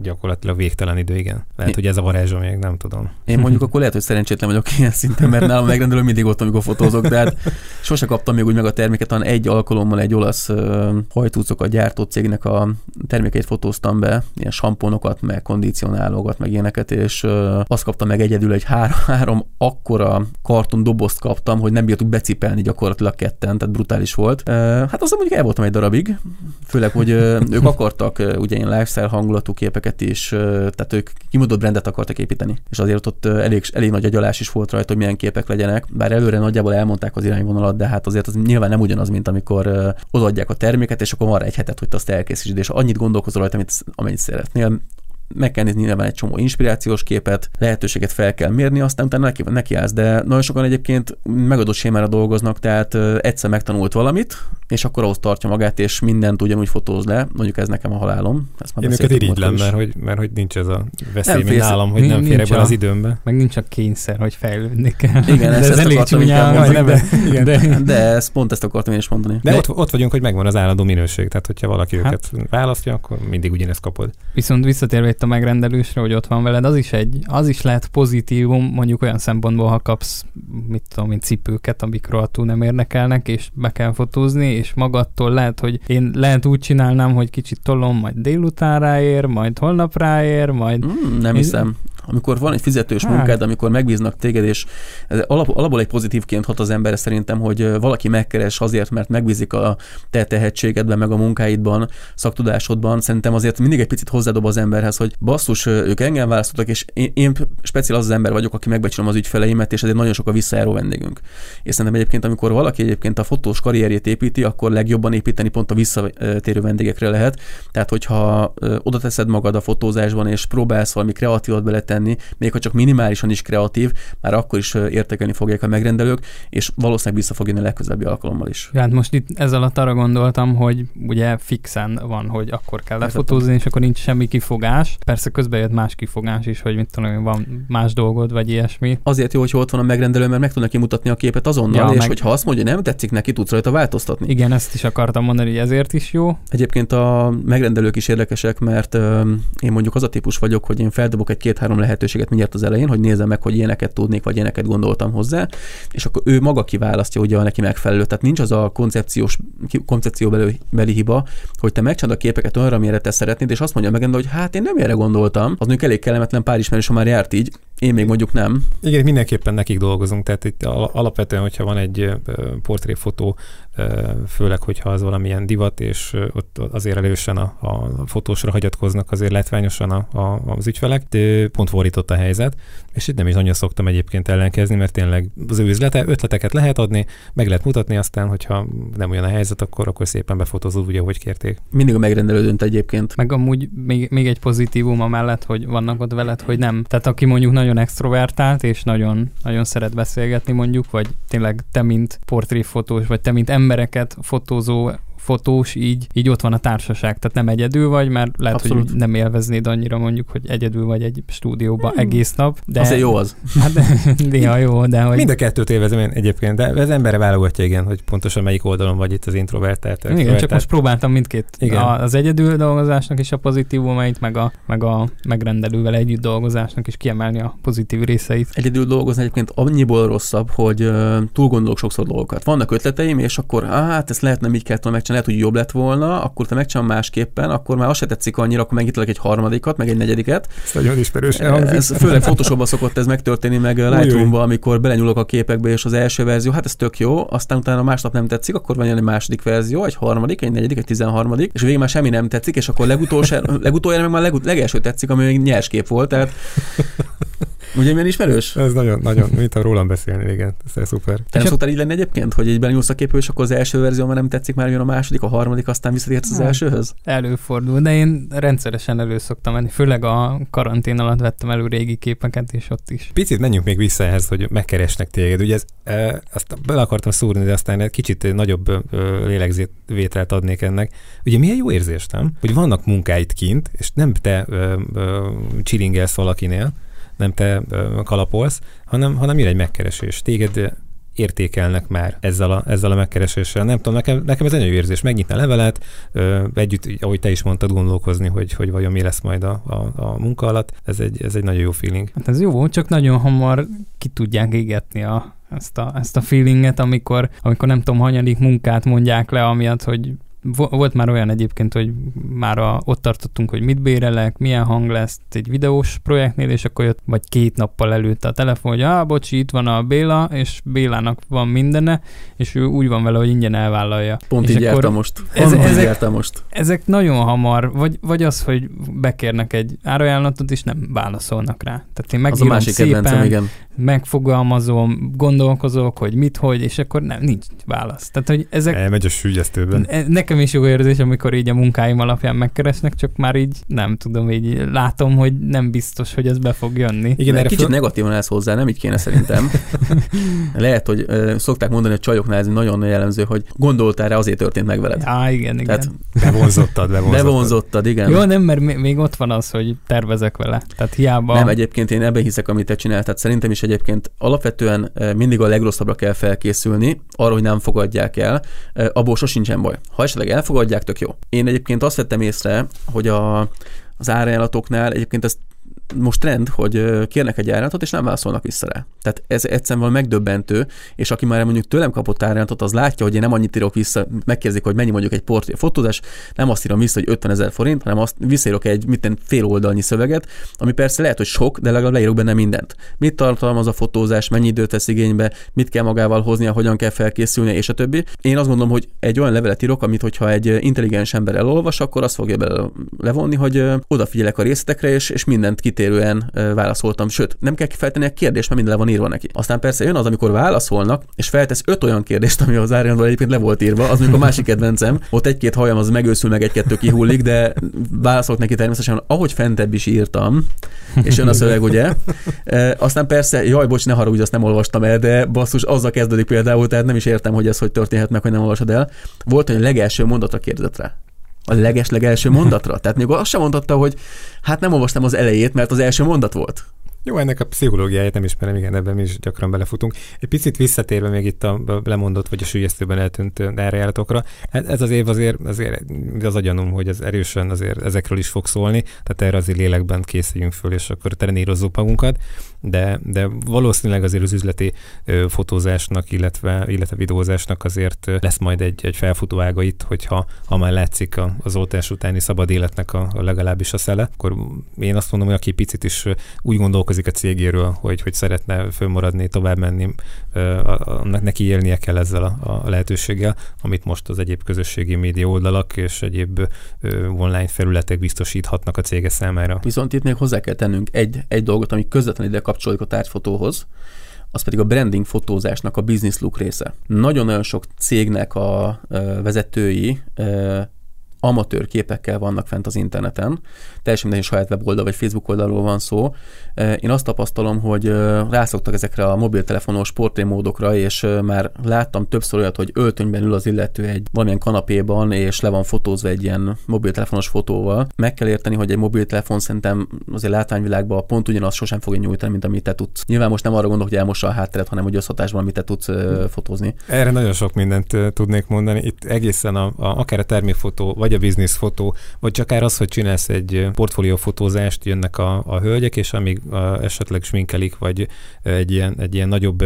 gyakorlatilag végtelen idő, igen. Lehet, hogy ez a varázsa még, nem tudom. Én mondjuk akkor lehet, hogy szerencsétlen vagyok ilyen szinten, mert nálam megrendelő mindig ott, amikor fotózok, de hát sose kaptam még úgy meg a terméket, hanem egy alkalommal egy olasz uh, hajtúcokat gyártó cégnek a termékeit fotóztam be, ilyen samponokat, meg kondicionálókat, meg ilyeneket, és azt kaptam meg egyedül egy három, három akkora karton dobozt kaptam, hogy nem bírtuk becipelni gyakorlatilag ketten, tehát brutális volt. Hát azon mondjuk el voltam egy darabig, főleg, hogy ők akartak ugye ilyen lifestyle hangulatú képeket is, tehát ők kimondott brandet akartak építeni. És azért ott elég, elég nagy agyalás is volt rajta, hogy milyen képek legyenek. Bár előre nagyjából elmondták az irányvonalat, de hát azért az nyilván nem ugyanaz, mint amikor odaadják a terméket, és akkor van egy hetet, hogy te azt elkészítsd, és annyit gondolkozol rajta, amit, amennyit szeretnél meg kell nézni nyilván egy csomó inspirációs képet, lehetőséget fel kell mérni, aztán utána neki, neki állsz, de nagyon sokan egyébként megadott sémára dolgoznak, tehát egyszer megtanult valamit, és akkor ahhoz tartja magát, és mindent ugyanúgy fotóz le. Mondjuk ez nekem a halálom. Ezt már Én őket irigylem, mert hogy, mert hogy nincs ez a veszély, mint nálam, hogy nem férek az időmbe. Meg nincs a kényszer, hogy fejlődni kell. Igen, ez ezt elég csúnyán, de, de, igen. de, de ezt, pont ezt akartam én is mondani. De, de ott, ott vagyunk, hogy megvan az állandó minőség, tehát hogyha valaki hát, őket választja, akkor mindig ugyanezt kapod. Viszont visszatérve itt a megrendelősre, hogy ott van veled, az is egy, az is lehet pozitívum, mondjuk olyan szempontból, ha kapsz, mit tudom, mint cipőket, amik rohadtul nem érdekelnek, és be kell fotózni, és magadtól lehet, hogy én lehet úgy csinálnám, hogy kicsit tolom, majd délután ráér, majd holnap ráér, majd... Mm, nem hiszem. Amikor van egy fizetős Hát. munkád, amikor megbíznak téged, és ez alap, alapból egy pozitívként hat az emberre szerintem, hogy valaki megkeres azért, mert megbízik a te tehetségedben, meg a munkáidban, szaktudásodban, szerintem azért mindig egy picit hozzádob az emberhez, hogy basszus, ők engem választottak, és én, én speciál az az ember vagyok, aki megbecsülöm az ügyfeleimet, és ezért nagyon sok a visszajáró vendégünk. És szerintem egyébként, amikor valaki egyébként a fotós karrierjét építi, akkor legjobban építeni pont a visszatérő vendégekre lehet. Tehát, hogyha oda teszed magad a fotózásban, és próbálsz valami kreatívat beletenni, még ha csak minimálisan is kreatív, már akkor is értékelni fogják a megrendelők, és valószínűleg vissza fog jönni a legközelebbi alkalommal is. Ja, hát most itt ez alatt arra gondoltam, hogy ugye fixen van, hogy akkor kell lefotózni, és akkor nincs semmi kifogás. Persze közben jött más kifogás is, hogy mit tudom, van más dolgod, vagy ilyesmi. Azért jó, hogy ott van a megrendelő, mert meg tud neki mutatni a képet azonnal, ja, és meg- hogyha azt mondja, nem tetszik neki, tudsz rajta változtatni. Igen, ezt is akartam mondani, hogy ezért is jó. Egyébként a megrendelők is érdekesek, mert ö, én mondjuk az a típus vagyok, hogy én feldobok egy két-három lehetőséget mindjárt az elején, hogy nézem meg, hogy ilyeneket tudnék, vagy ilyeneket gondoltam hozzá, és akkor ő maga kiválasztja ugye a neki megfelelő. Tehát nincs az a koncepciós, koncepcióbeli hiba, hogy te megcsinálod a képeket olyanra, amire te szeretnéd, és azt mondja meg, hogy hát én nem erre gondoltam. Az mondjuk elég kellemetlen pár ismerősöm már járt így, én még mondjuk nem. Igen, mindenképpen nekik dolgozunk, tehát itt al- alapvetően, hogyha van egy portréfotó, főleg, hogyha az valamilyen divat, és ott azért elősen a, a fotósra hagyatkoznak azért látványosan a, a, az ügyfelek, de pont fordított a helyzet, és itt nem is nagyon szoktam egyébként ellenkezni, mert tényleg az ő üzlete, ötleteket lehet adni, meg lehet mutatni, aztán, hogyha nem olyan a helyzet, akkor, akkor szépen befotózod úgy, ahogy kérték. Mindig a megrendelő dönt egyébként. Meg amúgy még, még egy pozitívum amellett, hogy vannak ott veled, hogy nem. Tehát aki mondjuk nagyon extrovertált, és nagyon, nagyon szeret beszélgetni mondjuk, vagy tényleg te, mint portréfotós, vagy te, mint embereket fotózó fotós, így, így ott van a társaság. Tehát nem egyedül vagy, mert lehet, Abszolút. hogy nem élveznéd annyira mondjuk, hogy egyedül vagy egy stúdióban egész nap. De. Azért jó az. Hát néha jó, de hogy... Mind a kettőt élvezem én egyébként, de az embere válogatja, igen, hogy pontosan melyik oldalon vagy itt az introvertált. Igen, csak most próbáltam mindkét. Igen. Az egyedül dolgozásnak is a pozitívumait, meg a, meg a megrendelővel együtt dolgozásnak is kiemelni a pozitív részeit. Egyedül dolgozni egyébként annyiból rosszabb, hogy uh, túl gondolok sokszor dolgokat. Vannak ötleteim, és akkor hát ezt lehetne így kellett volna megcsinálni, lehet, hogy jobb lett volna, akkor te megcsinálom másképpen, akkor már azt se tetszik annyira, akkor megítelek egy harmadikat, meg egy negyediket. Ez nagyon hangzik. Ez főleg Photoshopban szokott ez megtörténni, meg Lightroomban, amikor belenyúlok a képekbe, és az első verzió, hát ez tök jó, aztán utána másnap nem tetszik, akkor van egy második verzió, egy harmadik, egy negyedik, egy tizenharmadik, és végig már semmi nem tetszik, és akkor legutolsó, legutoljára meg már legut- legelső tetszik, ami még nyers kép volt, tehát ugye milyen ismerős? Ez nagyon, nagyon, mint a rólam beszélni, igen, ez szuper. Te nem szoktál így lenni egyébként, hogy egy belenyúlsz a képbe, és akkor az első verzió már nem tetszik, már jön a második, a harmadik, aztán visszatérsz az Hát. elsőhöz? Előfordul, de én rendszeresen elő szoktam menni. Főleg a karantén alatt vettem elő régi képeket, és ott is. Picit menjünk még vissza ehhez, hogy megkeresnek téged. Ugye ez, e, azt bele akartam szúrni, de aztán egy kicsit nagyobb ö, lélegzetvételt adnék ennek. Ugye milyen jó érzés, nem? Hogy vannak munkáit kint, és nem te ö, ö, csiringelsz valakinél, nem te kalapolsz, hanem, hanem jön egy megkeresés. Téged értékelnek már ezzel a, ezzel a megkereséssel. Nem tudom, nekem, nekem ez egy jó érzés. Megnyitni a levelet, ö, együtt, ahogy te is mondtad, gondolkozni, hogy, hogy vajon mi lesz majd a, a, a munka alatt. Ez egy, ez egy nagyon jó feeling. Hát ez jó, csak nagyon hamar ki tudják égetni a, ezt, a, ezt a feelinget, amikor, amikor nem tudom, hanyadik munkát mondják le, amiatt, hogy volt már olyan egyébként, hogy már a, ott tartottunk, hogy mit bérelek, milyen hang lesz egy videós projektnél, és akkor jött vagy két nappal előtte a telefon, hogy ah, bocsi, itt van a Béla, és Bélának van mindene, és ő úgy van vele, hogy ingyen elvállalja. Pont És így akkor jártam most. ez- ezek- jártam most. Ezek nagyon hamar, vagy, vagy az, hogy bekérnek egy árajánlatot, és nem válaszolnak rá. Tehát én Az a megírom másik kedvencem, szépen, igen. Megfogalmazom, gondolkozok, hogy mit, hogy, és akkor nem, nincs válasz. Tehát, hogy ezek Elmegy a sügyesztőben. E- Nekem is jó érzés, amikor így a munkáim alapján megkeresnek, csak már így nem tudom, így látom, hogy nem biztos, hogy ez be fog jönni. Igen, erre Kicsit föl... negatívan állsz hozzá, nem így kéne szerintem. Lehet, hogy szokták mondani, hogy csajoknál ez nagyon jellemző, hogy gondoltál rá, azért történt meg veled. Á, igen, igen. Tehát Bevonzottad, bevonzottad. bevonzottad, igen. Jó, nem, mert még ott van az, hogy tervezek vele. Tehát hiába... Nem, egyébként én ebben hiszek, amit te csináltad. Tehát szerintem is egyébként alapvetően eh, mindig a legrosszabbra kell felkészülni, arra, hogy nem fogadják el, Eh, abból sosincsen baj. Ha esetleg elfogadják, tök jó. Én egyébként azt vettem észre, hogy a, az árajánlatoknál egyébként ezt most trend, hogy kérnek egy ajánlatot, és nem válaszolnak vissza rá. Tehát ez egyszerűen megdöbbentő, és aki már mondjuk tőlem kapott ajánlatot, az látja, hogy én nem annyit írok vissza, megkérdezik, hogy mennyi mondjuk egy portré fotózás, nem azt írom vissza, hogy 50 ezer forint, hanem azt visszaírok egy mitten fél oldalnyi szöveget, ami persze lehet, hogy sok, de legalább leírok benne mindent. Mit tartalmaz a fotózás, mennyi időt tesz igénybe, mit kell magával hoznia, hogyan kell felkészülni, és a többi. Én azt gondolom, hogy egy olyan levelet írok, amit hogyha egy intelligens ember elolvas, akkor azt fogja bele levonni, hogy odafigyelek a részletekre, és, és mindent kitérően válaszoltam. Sőt, nem kell feltenni a kérdést, mert minden le van írva neki. Aztán persze jön az, amikor válaszolnak, és feltesz öt olyan kérdést, ami az árnyalban egyébként le volt írva, az mondjuk a másik kedvencem. Ott egy-két hajam az megőszül, meg egy-kettő kihullik, de válaszolt neki természetesen, ahogy fentebb is írtam, és jön a szöveg, ugye? Aztán persze, jaj, bocs, ne haragudj, azt nem olvastam el, de basszus, azzal kezdődik például, tehát nem is értem, hogy ez hogy történhet meg, hogy nem olvasod el. Volt, hogy a legelső mondatra kérdezett rá a leges legelső mondatra. Tehát még azt sem mondhatta, hogy hát nem olvastam az elejét, mert az első mondat volt. Jó, ennek a pszichológiáját nem ismerem, igen, ebben mi is gyakran belefutunk. Egy picit visszatérve még itt a lemondott vagy a sülyeztőben eltűnt errejáratokra, hát ez az év azért, azért az agyanom, hogy ez erősen azért ezekről is fog szólni, tehát erre azért lélekben készüljünk föl, és akkor trenírozzuk magunkat. De, de valószínűleg azért az üzleti fotózásnak, illetve, illetve videózásnak azért lesz majd egy, egy felfutó ága itt, hogyha ha már látszik az oltás utáni szabad életnek a, a legalábbis a szele, akkor én azt mondom, hogy aki picit is úgy gondolkozik a cégéről, hogy, hogy szeretne fölmaradni, tovább menni, annak neki élnie kell ezzel a, a lehetőséggel, amit most az egyéb közösségi média oldalak és egyéb online felületek biztosíthatnak a cége számára. Viszont itt még hozzá kell tennünk egy, egy dolgot, ami közvetlenül ide kapcsolódik a tárgyfotóhoz, az pedig a branding fotózásnak a business look része. Nagyon-nagyon sok cégnek a vezetői amatőr képekkel vannak fent az interneten, teljesen minden saját weboldal vagy Facebook oldalról van szó. Én azt tapasztalom, hogy rászoktak ezekre a mobiltelefonos portrémódokra, és már láttam többször olyat, hogy öltönyben ül az illető egy valamilyen kanapéban, és le van fotózva egy ilyen mobiltelefonos fotóval. Meg kell érteni, hogy egy mobiltelefon szerintem azért látványvilágban pont ugyanaz sosem fogja nyújtani, mint amit te tudsz. Nyilván most nem arra gondolok, hogy elmossa a hátteret, hanem hogy összhatásban, amit te tudsz fotózni. Erre nagyon sok mindent tudnék mondani. Itt egészen a, a, akár a termékfotó, vagy vagy a business fotó, vagy csak akár az, hogy csinálsz egy portfóliófotózást, jönnek a, a hölgyek, és amíg a, esetleg sminkelik, vagy egy ilyen, egy ilyen nagyobb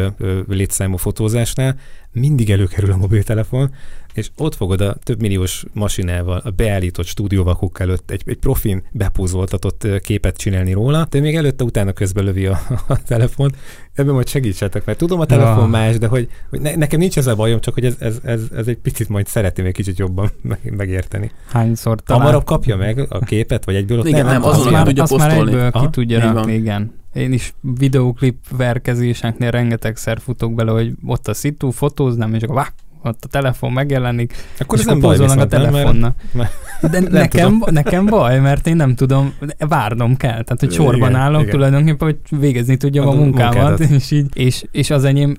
létszámú fotózásnál, mindig előkerül a mobiltelefon, és ott fogod a több milliós masinával, a beállított stúdióvakuk előtt egy, egy profin bepúzoltatott képet csinálni róla, de még előtte utána közben lövi a, a telefon. Ebben majd segítsetek, mert tudom a telefon ja. más, de hogy, hogy ne, nekem nincs ez a bajom, csak hogy ez, ez, ez, ez egy picit majd szeretném egy kicsit jobban meg, megérteni. Hányszor talán? Hamarabb kapja meg a képet, vagy egyből ott igen, nem, nem, azon már, tudja azt már egyből ki tudja rakni, igen. Én is videóklip verkezéseknél rengetegszer futok bele, hogy ott a szitu, fotóznám, és akkor ott a telefon megjelenik, akkor és ez nem baj, a telefonnal. Mert, mert De nekem, nekem baj, mert én nem tudom, várnom kell. Tehát, hogy sorban igen, állok igen. tulajdonképpen, hogy végezni tudjam a, a munkámat, és, így, és, és az enyém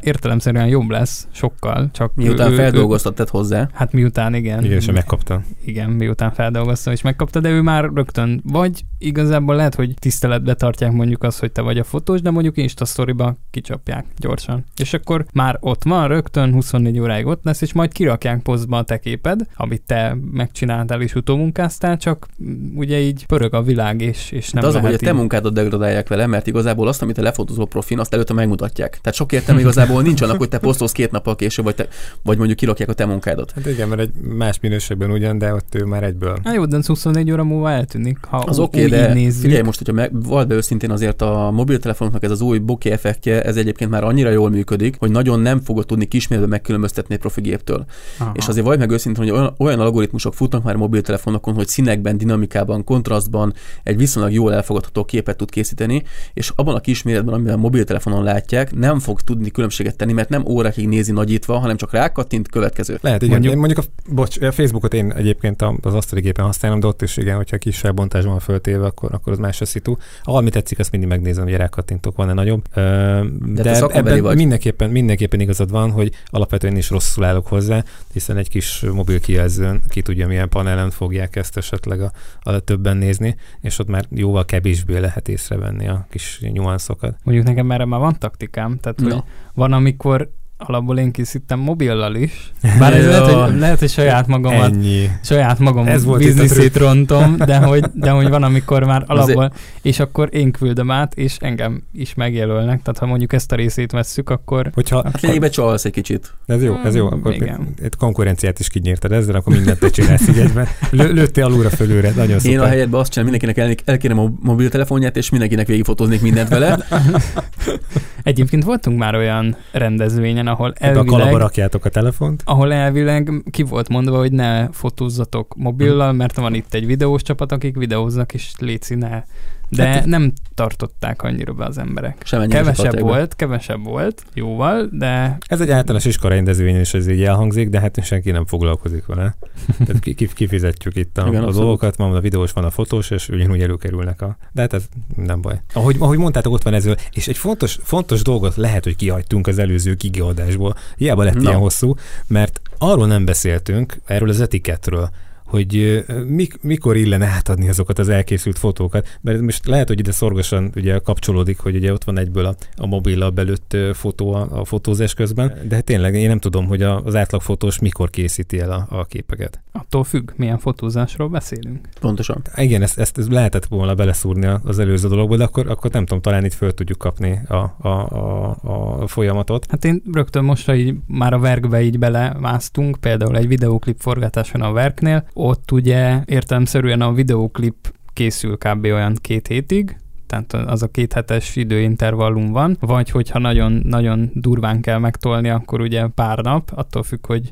értelemszerűen jobb lesz, sokkal. Csak miután ő, feldolgoztattad hozzá. Hát miután, igen. Igen, és megkapta. Igen, miután feldolgozta, és megkapta, de ő már rögtön, vagy igazából lehet, hogy tiszteletbe tartják mondjuk azt, hogy te vagy a fotós, de mondjuk Insta sztoriba kicsapják gyorsan. És akkor már ott van rögtön 24 óráig ott lesz, és majd kirakják posztba a te képed, amit te megcsináltál és utómunkáztál, csak ugye így pörög a világ, és, és nem De az, hogy a te munkádat degradálják vele, mert igazából azt, amit a lefotózó profin, azt előtte megmutatják. Tehát sok értelme igazából nincs annak, hogy te posztolsz két nappal később, vagy, te, vagy mondjuk kirakják a te munkádat. Hát igen, mert egy más minőségben ugyan, de ott ő már egyből. Hát jó, de 24 óra múlva eltűnik, ha az oké, okay, de nézzük. figyelj most, hogyha meg, vagy be őszintén azért a mobiltelefonoknak ez az új bokeh effektje, ez egyébként már annyira jól működik, hogy nagyon nem fogod tudni kismérve megkülönböztetni egy profi géptől. Aha. És azért vagy meg őszintén, hogy olyan, olyan algoritmusok futnak már mobiltelefonokon, hogy színekben, dinamikában, kontrasztban egy viszonylag jól elfogadható képet tud készíteni, és abban a kisméretben, amiben a mobiltelefonon látják, nem fog tudni különbséget tenni, mert nem órákig nézi nagyítva, hanem csak rákattint következő. Lehet, igen. Mondjuk, én mondjuk a, bocs, a Facebookot én egyébként az asztali gépen használom, de ott is igen, hogyha kis felbontásban van föltéve, akkor, akkor az más a szitu. Ahol mi tetszik, azt mindig megnézem, hogy rákattintok, van-e nagyobb. De, de ebben vagy. mindenképpen, mindenképpen igazad van, hogy alapvetően én is rosszul állok hozzá, hiszen egy kis mobil kijelzőn ki tudja, milyen panelen fogják ezt esetleg a, a többen nézni, és ott már jóval kevésbé lehet észrevenni a kis nyuanszokat. Mondjuk nekem erre már van taktikám, tehát no. hogy van, amikor alapból én készítem mobillal is. Bár ez lehet, hogy, lehet, hogy saját magamat, Ennyi. saját magam Ez volt bizniszét rontom, de hogy, de hogy van, amikor már alapból, és akkor én küldöm át, és engem is megjelölnek. Tehát ha mondjuk ezt a részét vesszük, akkor Hogyha, Hát lényegben csalsz egy kicsit. ez jó, ez jó, Mm, akkor igen. itt konkurenciát is kinyírtad ezzel, akkor mindent te csinálsz így egyben. Lő, lőttél alulra fölőre, nagyon Én a szuper. helyetben azt csinálom, mindenkinek el, elkérem a mobiltelefonját, és mindenkinek végigfotóznék mindent vele. egyébként voltunk már olyan rendezvényen, ahol Ebbe a kalapba elvileg, rakjátok a telefont. ahol elvileg ki volt mondva, hogy ne fotózzatok mobillal, mert van itt egy videós csapat, akik videóznak, és léci ne. De Hát- nem tartották annyira be az emberek. Semennyire Kevesebb tartják be. volt, kevesebb volt, jóval, de Ez egy általános iskola rendezvényen is ez így elhangzik, de hát senki nem foglalkozik vele. Tehát ki- ki- kifizetjük itt a, Igen, a dolgokat, van a videós, van a fotós, és ugyanúgy előkerülnek a... De hát ez nem baj. Ahogy, ahogy mondtátok, ott van ez, és egy fontos, fontos dolgot lehet, hogy kihagytunk az előző gigaadásból. Hiába lett Na. ilyen hosszú, mert arról nem beszéltünk, erről az etikettről, hogy mik, mikor illene átadni azokat az elkészült fotókat, mert most lehet, hogy ide szorgosan ugye kapcsolódik, hogy ugye ott van egyből a, a mobillal belőtt fotó a, a fotózás közben, de hát tényleg én nem tudom, hogy a, az átlagfotós mikor készíti el a, a képeket. attól függ, milyen fotózásról beszélünk. Pontosan. Igen, ezt, ezt, ezt lehetett volna beleszúrni az előző dologba, de akkor, akkor nem tudom, talán itt föl tudjuk kapni a, a, a, a folyamatot. Hát én rögtön most, hogy már a verkbe így belemásztunk, például egy videóklip forgatáson a verknél, ott ugye értelemszerűen a videóklip készül kb. olyan két hétig, tehát az a két hetes időintervallum van, vagy hogyha nagyon, nagyon durván kell megtolni, akkor ugye pár nap, attól függ, hogy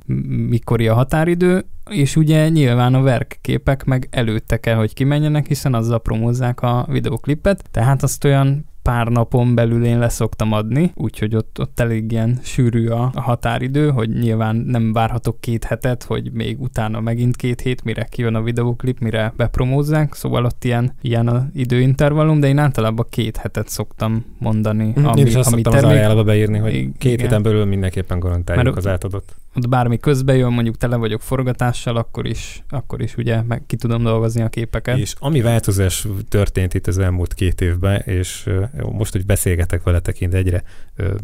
mikori a határidő, és ugye nyilván a verk képek meg előtte kell, hogy kimenjenek, hiszen azzal promózzák a videóklipet, tehát azt olyan pár napon belül én leszoktam adni, úgyhogy ott, ott elég ilyen sűrű a, a határidő, hogy nyilván nem várhatok két hetet, hogy még utána megint két hét, mire kijön a videóklip, mire bepromózzák, szóval ott ilyen, ilyen az időintervallum, de én általában két hetet szoktam mondani, Mhm. ami, Én is azt ami szoktam az termék, ajánlóba beírni, hogy Igen. két héten belül mindenképpen garantáljuk Mert- az átadott. Ott bármi közbe jön, mondjuk tele vagyok forgatással, akkor is, akkor is ugye meg ki tudom dolgozni a képeket. És ami változás történt itt az elmúlt két évben, és most, hogy beszélgetek veletek, én egyre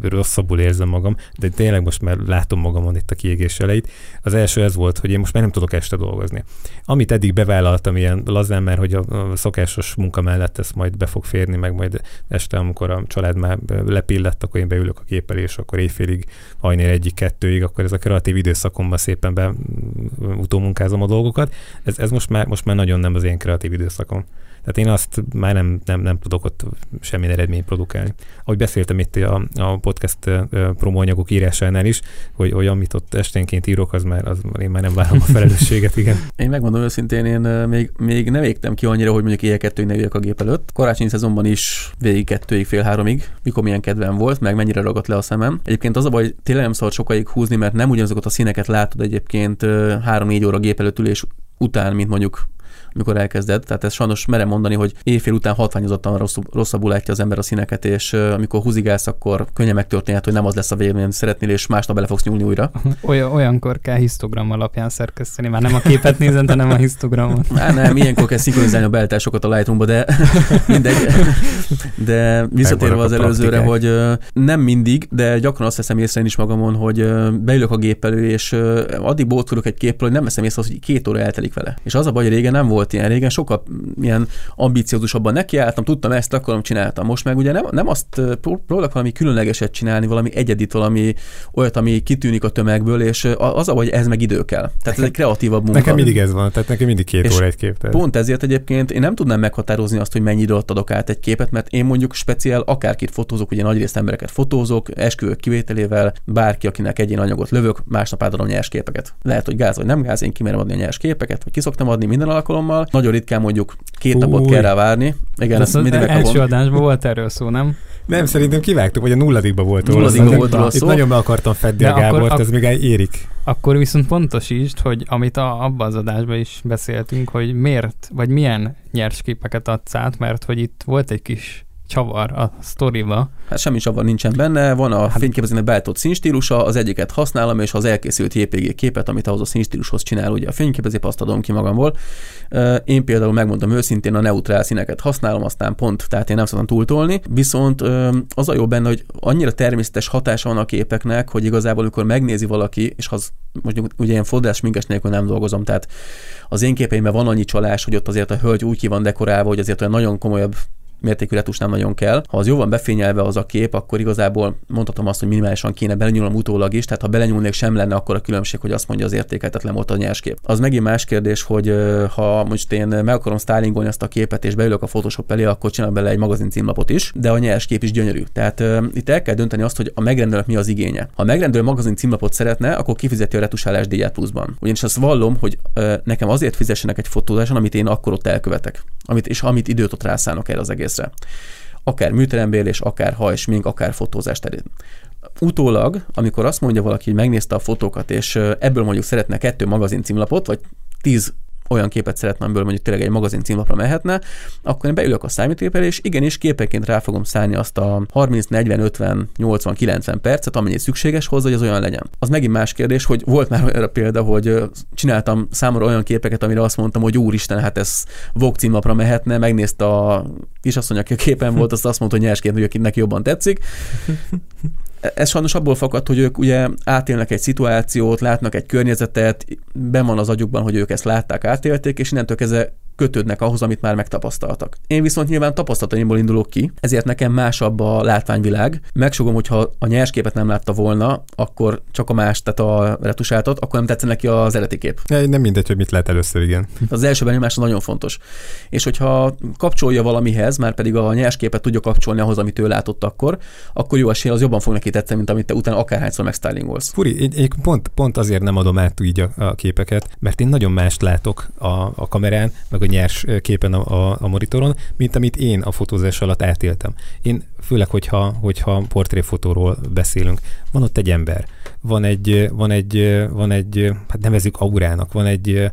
rosszabbul érzem magam, de tényleg most már látom magamon itt a kiégés elejét. Az első ez volt, hogy én most már nem tudok este dolgozni. Amit eddig bevállaltam ilyen lazán, mert hogy a, szokásos munka mellett ez majd be fog férni, meg majd este, amikor a család már lepillett, akkor én beülök a géppel, és akkor éjfélig, hajnél egyik, kettőig, akkor ez kreatív időszakomban szépen be mm, utómunkázom a dolgokat. Ez, ez most, már, most már nagyon nem az én kreatív időszakom. Tehát én azt már nem, nem, nem tudok ott semmilyen eredményt produkálni. Ahogy beszéltem itt a, a podcast promóanyagok írásánál is, hogy, hogy amit ott esténként írok, az már, az, én már nem várom a felelősséget, igen. Én megmondom őszintén, én még, még nem égtem ki annyira, hogy mondjuk éjjel kettőig ne üljek a gép előtt. Karácsonyi szezonban is végig kettőig, fél háromig, mikor milyen kedvem volt, meg mennyire ragadt le a szemem. Egyébként az a baj, hogy tényleg nem szabad sokáig húzni, mert nem ugyanazokat a színeket látod egyébként ö, három-négy óra gép előtt ülés után, mint mondjuk amikor elkezded. Tehát ez sajnos merem mondani, hogy éjfél után hatványozottan rosszabb, rosszabbul látja az ember a színeket, és amikor húzigálsz, akkor könnyen megtörténhet, hogy nem az lesz a vége, amit szeretnél, és másnap bele fogsz nyúlni újra. Olyan, olyankor kell histogram alapján szerkeszteni, már nem a képet nézem, hanem a histogramot. Már nem, ilyenkor kell szinkronizálni a beállításokat a Lightroomba, de mindegy. De visszatérve az előzőre, hogy nem mindig, de gyakran azt veszem észre én is magamon, hogy beülök a gép elő, és addig bócolok egy képről, hogy nem veszem észre, hogy két óra eltelik vele. És az a baj, hogy régen nem volt ilyen, régen sokkal ilyen ambiciózusabban nekiálltam, tudtam ezt, akarom, csináltam. Most meg ugye nem, nem azt próbálok valami különlegeset csinálni, valami egyedit, valami olyat, ami kitűnik a tömegből, és az a baj, hogy ez meg idő kell. Tehát ez egy kreatívabb munka. Nekem mindig ez van, tehát nekem mindig két És óra egy kép. Tehát. Pont ezért egyébként én nem tudnám meghatározni azt, hogy mennyi idő adok át egy képet, mert én mondjuk speciál akárkit fotózok, ugye nagyrészt embereket fotózok, esküvők kivételével, bárki, akinek egyén anyagot lövök, másnap átadom nyers képeket. Lehet, hogy gáz vagy nem gáz, én kimerem adni a nyers képeket, vagy kiszoktam adni minden alkalommal. Nagyon ritkán mondjuk két Fúj. napot kell rá várni. Igen, ezt az mindig első megkapom. adásban volt erről szó, nem? Nem, szerintem kivágtuk, hogy a nulladikba volt róla. Szerintem volt róla Itt szó. nagyon be akartam fedni De a Gábort, akkor- ez még érik. Akkor viszont pontosítsd, hogy amit a, abban az adásban is beszéltünk, hogy miért, vagy milyen nyers képeket adsz át, mert hogy itt volt egy kis csavar a sztoriba. Hát semmi csavar nincsen benne, van a hát, fényképezőnek beállított színstílusa, az egyiket használom, és az elkészült JPG képet, amit ahhoz a színstílushoz csinál, ugye a fényképező, azt adom ki magamból. Én például megmondom őszintén, a neutrál színeket használom, aztán pont, tehát én nem szoktam túltolni, viszont az a jó benne, hogy annyira természetes hatása van a képeknek, hogy igazából, amikor megnézi valaki, és az mondjuk ugye ilyen fordulás minges nélkül nem dolgozom, tehát az én képeimben van annyi csalás, hogy ott azért a hölgy úgy ki van dekorálva, hogy azért olyan nagyon komolyabb mértékű retus nem nagyon kell. Ha az jó van befényelve az a kép, akkor igazából mondhatom azt, hogy minimálisan kéne belenyúlnom utólag is, tehát ha belenyúlnék sem lenne akkor a különbség, hogy azt mondja az értékeltetlen volt a nyerskép. Az megint más kérdés, hogy ha most én meg akarom stylingolni azt a képet és beülök a Photoshop elé, akkor csinál bele egy magazin címlapot is, de a nyerskép is gyönyörű. Tehát itt el kell dönteni azt, hogy a megrendelők mi az igénye. Ha a megrendelő magazin címlapot szeretne, akkor kifizeti a retusálás díját pluszban. Ugyanis azt vallom, hogy nekem azért fizessenek egy fotózáson, amit én akkor ott elkövetek, amit, és amit időt ott rászánok erre az egészre akár műterembérlés, akár hajsmink, akár fotózás terén. Utólag, amikor azt mondja valaki, hogy megnézte a fotókat, és ebből mondjuk szeretne kettő magazin címlapot, vagy tíz olyan képet szeretne, amiből mondjuk tényleg egy magazin címlapra mehetne, akkor én beülök a számítógépre, és igenis képeként rá fogom szállni azt a 30, 40, 50, 80, 90 percet, amennyi szükséges hozzá, hogy az olyan legyen. Az megint más kérdés, hogy volt már olyan példa, hogy csináltam számomra olyan képeket, amire azt mondtam, hogy úristen, hát ez Vogue címlapra mehetne, megnézte a kisasszony, aki a képen volt, azt azt mondta, hogy nyersként, hogy neki jobban tetszik ez sajnos abból fakad, hogy ők ugye átélnek egy szituációt, látnak egy környezetet, ben van az agyukban, hogy ők ezt látták, átélték, és innentől kezdve kötődnek ahhoz, amit már megtapasztaltak. Én viszont nyilván tapasztalataimból indulok ki, ezért nekem másabb a látványvilág. Megsugom, hogyha a nyersképet nem látta volna, akkor csak a más, tehát a retusáltat, akkor nem tetszene neki az eredeti kép. Nem mindegy, hogy mit lát először, igen. Az első benyomás nagyon fontos. És hogyha kapcsolja valamihez, már pedig a nyersképet tudja kapcsolni ahhoz, amit ő látott akkor, akkor jó esélye az jobban fog neki tetszeni, mint amit te utána akárhányszor megstylingolsz. Furi, én pont, pont azért nem adom át így a, a képeket, mert én nagyon mást látok a, a kamerán, meg a nyers képen a, a, a monitoron, mint amit én a fotózás alatt átéltem. Én főleg, hogyha, hogyha portréfotóról beszélünk, van ott egy ember, van egy, van egy, van egy hát nevezük aurának, van egy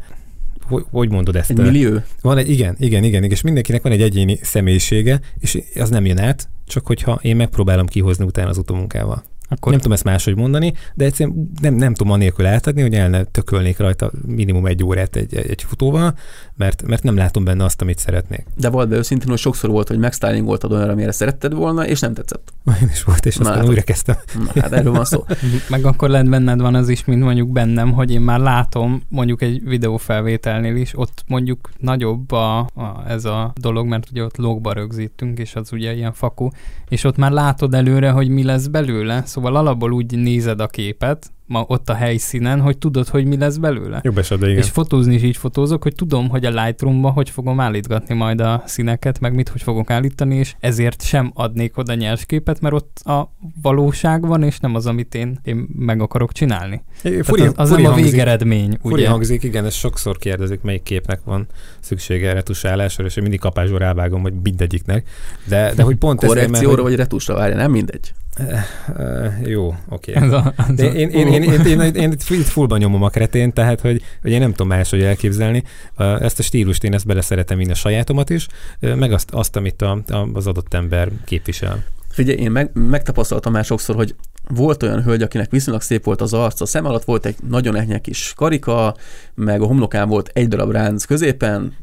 hogy, hogy mondod ezt? Egy millió? Van egy, igen, igen, igen, és mindenkinek van egy egyéni személyisége, és az nem jön át, csak hogyha én megpróbálom kihozni utána az utómunkával. Akkor nem tudom ezt máshogy mondani, de egyszerűen nem, nem tudom anélkül átadni, hogy el ne tökölnék rajta minimum egy órát egy, egy futóval, mert, mert nem látom benne azt, amit szeretnék. De volt be őszintén, hogy sokszor volt, hogy megstylingoltad olyanra, amire szeretted volna, és nem tetszett. Én is volt, és aztán hát, újra kezdtem. Na, hát erről van szó. Meg akkor lehet benned van az is, mint mondjuk bennem, hogy én már látom mondjuk egy videófelvételnél is, ott mondjuk nagyobb a, a, ez a dolog, mert ugye ott logba rögzítünk, és az ugye ilyen fakú, és ott már látod előre, hogy mi lesz belőle, Szóval alapból úgy nézed a képet, ma ott a helyszínen, hogy tudod, hogy mi lesz belőle. Jobb esetben, igen. És fotózni is így fotózok, hogy tudom, hogy a Lightroom-ba hogy fogom állítgatni majd a színeket, meg mit hogy fogok állítani, és ezért sem adnék oda nyersképet, mert ott a valóság van, és nem az, amit én, én meg akarok csinálni. Furi, az, az furi nem hangzik, a végeredmény, furi ugye? hangzik, igen, ezt sokszor kérdezik, melyik képnek van szüksége retusálásra, és én mindig kapásból rávágom, hogy mindegyiknek. De, de hogy pont Korrekcióra ezért, mert, hogy... vagy retusra várja, nem mindegy. Uh, jó, oké. Okay. én, én, én, én, én, én, én itt fullban nyomom a kretén, tehát hogy, hogy én nem tudom máshogy elképzelni. Ezt a stílust én ezt beleszeretem én a sajátomat is, uh, meg azt, azt amit a, a, az adott ember képvisel. Figyelj, én meg, megtapasztaltam már sokszor, hogy volt olyan hölgy, akinek viszonylag szép volt az arc, a szem alatt volt egy nagyon enyhe kis karika, meg a homlokán volt egy darab ránc középen,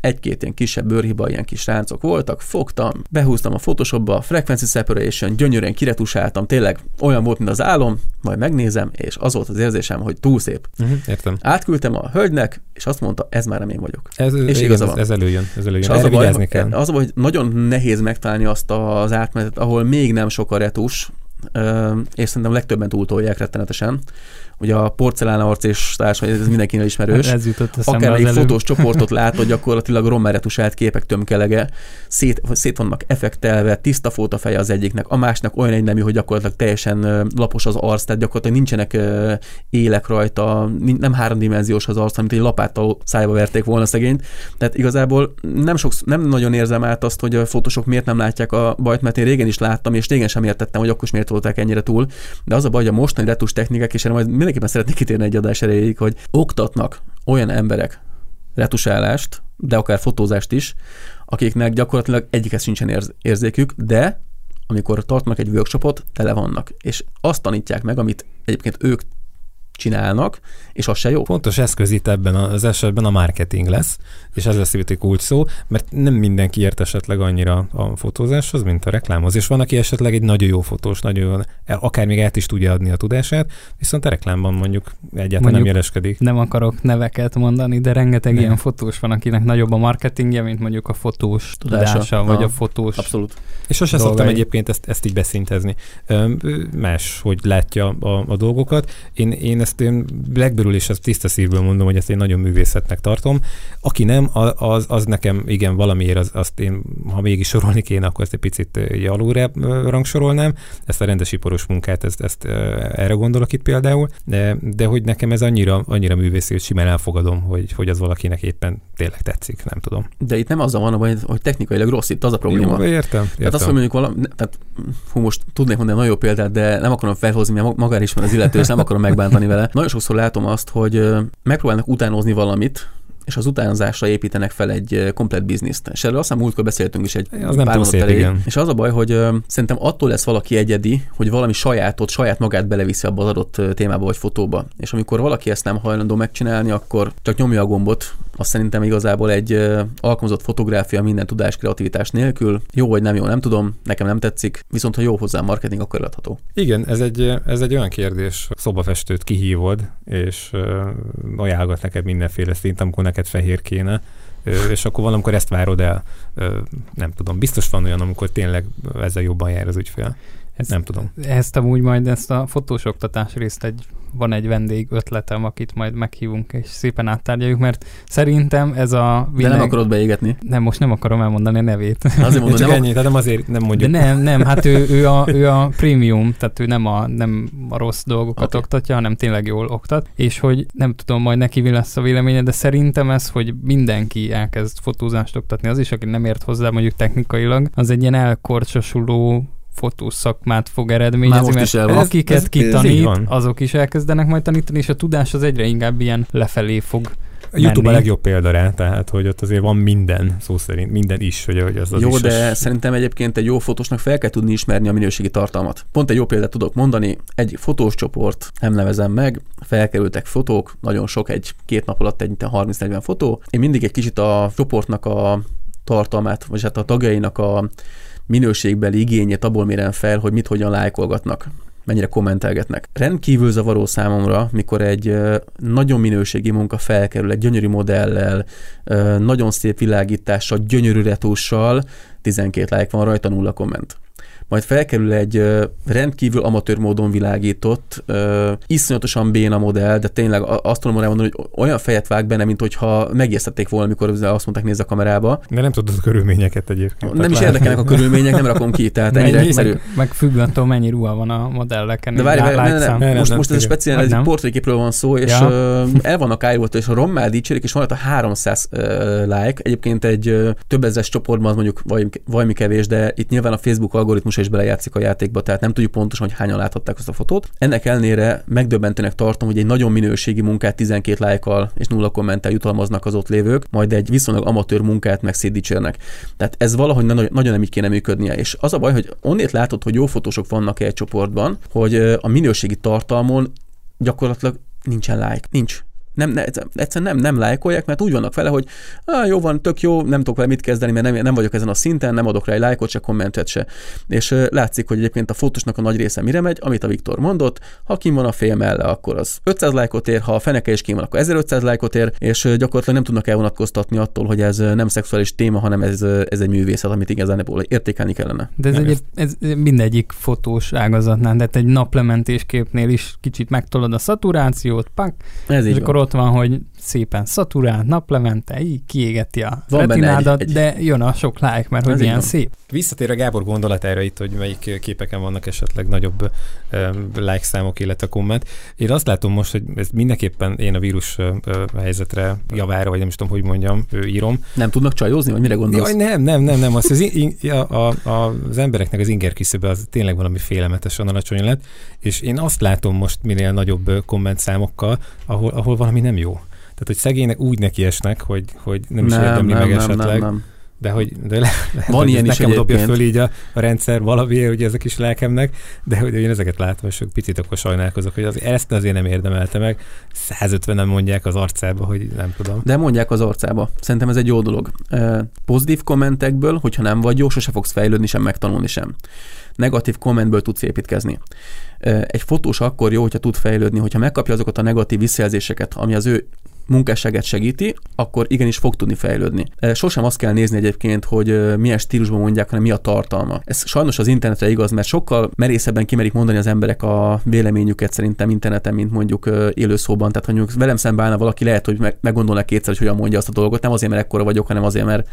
egy-két ilyen kisebb bőrhiba, ilyen kis ráncok voltak, fogtam, behúztam a Photoshopba, Frequency Separation, gyönyörűen kiretusáltam, tényleg olyan volt, mint az álom, majd megnézem, és az volt az érzésem, hogy túl szép. Uh-huh, értem. Átküldtem a hölgynek, és azt mondta, ez már nem én vagyok. Ez, és igen, ez, ez előjön. Ez előjön. És az, a baj, kell. az a baj, hogy nagyon nehéz megtalálni azt az átmenetet, ahol még nem sok a retus, és szerintem legtöbben túltolják rettenetesen. Ugye a porcelán arc és társ, ez mindenkinek ismerős. Ez jutott Akár egy fotós csoportot látod, gyakorlatilag rommeretusált képek tömkelege, szét, szét vannak effektelve, tiszta feje az egyiknek, a másnak olyan egy nemű, hogy gyakorlatilag teljesen lapos az arc, tehát gyakorlatilag nincsenek élek rajta, nem háromdimenziós az arc, amit egy lapáttal szájba verték volna szegényt. Tehát igazából nem, sok, nem nagyon érzem át azt, hogy a fotósok miért nem látják a bajt, mert én régen is láttam, és régen sem értettem, hogy akkor is miért voltak ennyire túl. De az a baj, hogy a mostani retus technikák, és erre majd mindenképpen szeretnék kitérni egy adás erejéig, hogy oktatnak olyan emberek retusálást, de akár fotózást is, akiknek gyakorlatilag egyikhez sincsen érz- érzékük, de amikor tartnak egy workshopot, tele vannak. És azt tanítják meg, amit egyébként ők csinálnak, és az se jó. Fontos eszköz itt ebben az esetben a marketing lesz, és ez lesz itt egy kulcs szó, mert nem mindenki ért esetleg annyira a fotózáshoz, mint a reklámhoz, és van, aki esetleg egy nagyon jó fotós, nagyon jó, akár még át is tudja adni a tudását, viszont a reklámban mondjuk egyáltalán mondjuk nem jeleskedik. Nem akarok neveket mondani, de rengeteg nem. ilyen fotós van, akinek nagyobb a marketingje, mint mondjuk a fotós tudása, tudása vagy a fotós Abszolút. És sose szoktam egyébként ezt, ezt így beszintezni. Más, hogy látja a, a dolgokat. Én, én ezt én legből is ezt tiszta szívből mondom, hogy ezt én nagyon művészetnek tartom. Aki nem, az, az nekem igen valamiért az, azt én, ha mégis sorolni kéne, akkor ezt egy picit alulra rangsorolnám. Ezt a rendes iparos munkát, ezt, ezt erre gondolok itt például, de, de hogy nekem ez annyira, annyira művészi, hogy simán elfogadom, hogy, hogy az valakinek éppen tényleg tetszik, nem tudom. De itt nem az van, hogy, hogy technikailag rossz, itt az a probléma. Jó, értem, értem. Tehát azt, hogy mondjuk valami, tehát, hú, most tudnék mondani nagyon jó példát, de nem akarom felhozni, mert magára is van az illető, és nem akarom megbántani vele. Nagyon sokszor látom azt, hogy megpróbálnak utánozni valamit, és az utánzásra építenek fel egy komplet bizniszt. És erről aztán múltkor beszéltünk is egy az nem szép, igen. És az a baj, hogy szerintem attól lesz valaki egyedi, hogy valami sajátot, saját magát beleviszi abba az adott témába vagy fotóba. És amikor valaki ezt nem hajlandó megcsinálni, akkor csak nyomja a gombot, azt szerintem igazából egy alkalmazott fotográfia minden tudás, kreativitás nélkül. Jó vagy nem jó, nem tudom, nekem nem tetszik, viszont ha jó hozzá marketing, akkor adható. Igen, ez egy, ez egy olyan kérdés, szobafestőt kihívod, és ajánlgat neked mindenféle szint, amikor neked fehér kéne, és akkor valamikor ezt várod el, nem tudom, biztos van olyan, amikor tényleg ezzel jobban jár az ügyfél. Ezt, nem tudom. Ezt amúgy majd ezt a fotós oktatás részt egy van egy vendég ötletem, akit majd meghívunk, és szépen áttárgyaljuk, mert szerintem ez a világ... De nem akarod beégetni? Nem, most nem akarom elmondani a nevét. Azért mondom, csak nem ennyi, tehát nem azért nem mondjuk. De nem, nem, hát ő, ő, a, ő a prémium, tehát ő nem a, nem a rossz dolgokat okay. oktatja, hanem tényleg jól oktat, és hogy nem tudom majd neki mi lesz a véleménye, de szerintem ez, hogy mindenki elkezd fotózást oktatni, az is, aki nem ért hozzá mondjuk technikailag, az egy ilyen elkorcsosuló fotószakmát fog eredményezni, mert el akiket ez, kitanít, ez azok is elkezdenek majd tanítani, és a tudás az egyre inkább ilyen lefelé fog a YouTube menni. a legjobb példa rá, tehát hogy ott azért van minden, szó szerint minden is, hogy, hogy az, az Jó, is de is. szerintem egyébként egy jó fotósnak fel kell tudni ismerni a minőségi tartalmat. Pont egy jó példát tudok mondani, egy fotós csoport, nem nevezem meg, felkerültek fotók, nagyon sok, egy két nap alatt egy 30-40 fotó. Én mindig egy kicsit a csoportnak a tartalmát, vagy hát a tagjainak a minőségbeli igényét abból mérem fel, hogy mit hogyan lájkolgatnak mennyire kommentelgetnek. Rendkívül zavaró számomra, mikor egy nagyon minőségi munka felkerül egy gyönyörű modellel, nagyon szép világítással, gyönyörű retussal, 12 like van rajta, nulla komment majd felkerül egy rendkívül amatőr módon világított, iszonyatosan béna modell, de tényleg azt tudom mondani, hogy olyan fejet vág benne, mint hogyha megijesztették volna, amikor azt mondták, nézz a kamerába. De nem tudod a körülményeket egyébként. Nem is érdekelnek a körülmények, nem rakom ki, tehát ennyire egyszerű. Meg, függ attól, mennyi ruha van a modelleken. De várj, várj, ne, ne, ne, most, most ez a speciális egy portréképről van szó, és ja. el vannak állított, és a rommel dicsérik, és van ott a 300 like. Egyébként egy több ezres csoportban az mondjuk valami kevés, de itt nyilván a Facebook algoritmus is belejátszik a játékba, tehát nem tudjuk pontosan, hogy hányan láthatták azt a fotót. Ennek ellenére megdöbbentőnek tartom, hogy egy nagyon minőségi munkát 12 lájkkal és nulla kommenttel jutalmaznak az ott lévők, majd egy viszonylag amatőr munkát meg szétdicsérnek. Tehát ez valahogy nagyon nem így kéne működnie. És az a baj, hogy onnét látod, hogy jó fotósok vannak egy csoportban, hogy a minőségi tartalmon gyakorlatilag nincsen like. Nincs nem, ne, egyszerűen nem, nem lájkolják, mert úgy vannak vele, hogy ah, jó van, tök jó, nem tudok vele mit kezdeni, mert nem, nem vagyok ezen a szinten, nem adok rá egy lájkot, se kommentet se. És látszik, hogy egyébként a fotósnak a nagy része mire megy, amit a Viktor mondott, ha kim van a fél melle, akkor az 500 lájkot ér, ha a feneke is kim van, akkor 1500 lájkot ér, és gyakorlatilag nem tudnak elvonatkoztatni attól, hogy ez nem szexuális téma, hanem ez, ez egy művészet, amit igazán értékelni kellene. De ez, egy, ez mindegyik fotós ágazatnál, de egy naplementésképnél is kicsit megtolod a szaturációt, pak, ez és akkor ott van, hogy szépen szaturált, naplemente, így kiégeti a van retinádat, egy, egy... de jön a sok like, mert hogy ilyen szép. Visszatér a Gábor gondolatára itt, hogy melyik képeken vannak esetleg nagyobb um, like számok, illetve komment. Én azt látom most, hogy ez mindenképpen én a vírus uh, helyzetre javára, vagy nem is tudom, hogy mondjam, írom. Nem tudnak csajozni, vagy mire gondolsz? Jaj, nem, nem, nem, nem. Az, az, in, a, a, az embereknek az inger küszöbe az tényleg valami félelmetesen alacsony lett, és én azt látom most minél nagyobb komment számokkal, ahol, ahol valami nem jó. Tehát, hogy szegénynek úgy nekiesnek, hogy, hogy nem is érdemli meg esetleg. Nem, nem de hogy de le, Van ilyen is nekem dobja föl így a, a rendszer valami, hogy ezek is lelkemnek, de hogy én ezeket látom, és picit akkor sajnálkozok, hogy az, ezt azért nem érdemelte meg. 150 nem mondják az arcába, hogy nem tudom. De mondják az arcába. Szerintem ez egy jó dolog. Pozitív kommentekből, hogyha nem vagy jó, sose fogsz fejlődni, sem megtanulni sem. Negatív kommentből tudsz építkezni. Egy fotós akkor jó, hogyha tud fejlődni, hogyha megkapja azokat a negatív visszajelzéseket, ami az ő munkásságát segíti, akkor igenis fog tudni fejlődni. Sosem azt kell nézni egyébként, hogy milyen stílusban mondják, hanem mi a tartalma. Ez sajnos az internetre igaz, mert sokkal merészebben kimerik mondani az emberek a véleményüket szerintem interneten, mint mondjuk élőszóban. Tehát, ha mondjuk velem szembe állna valaki, lehet, hogy meggondolnak kétszer, hogy hogyan mondja azt a dolgot. Nem azért, mert ekkora vagyok, hanem azért, mert,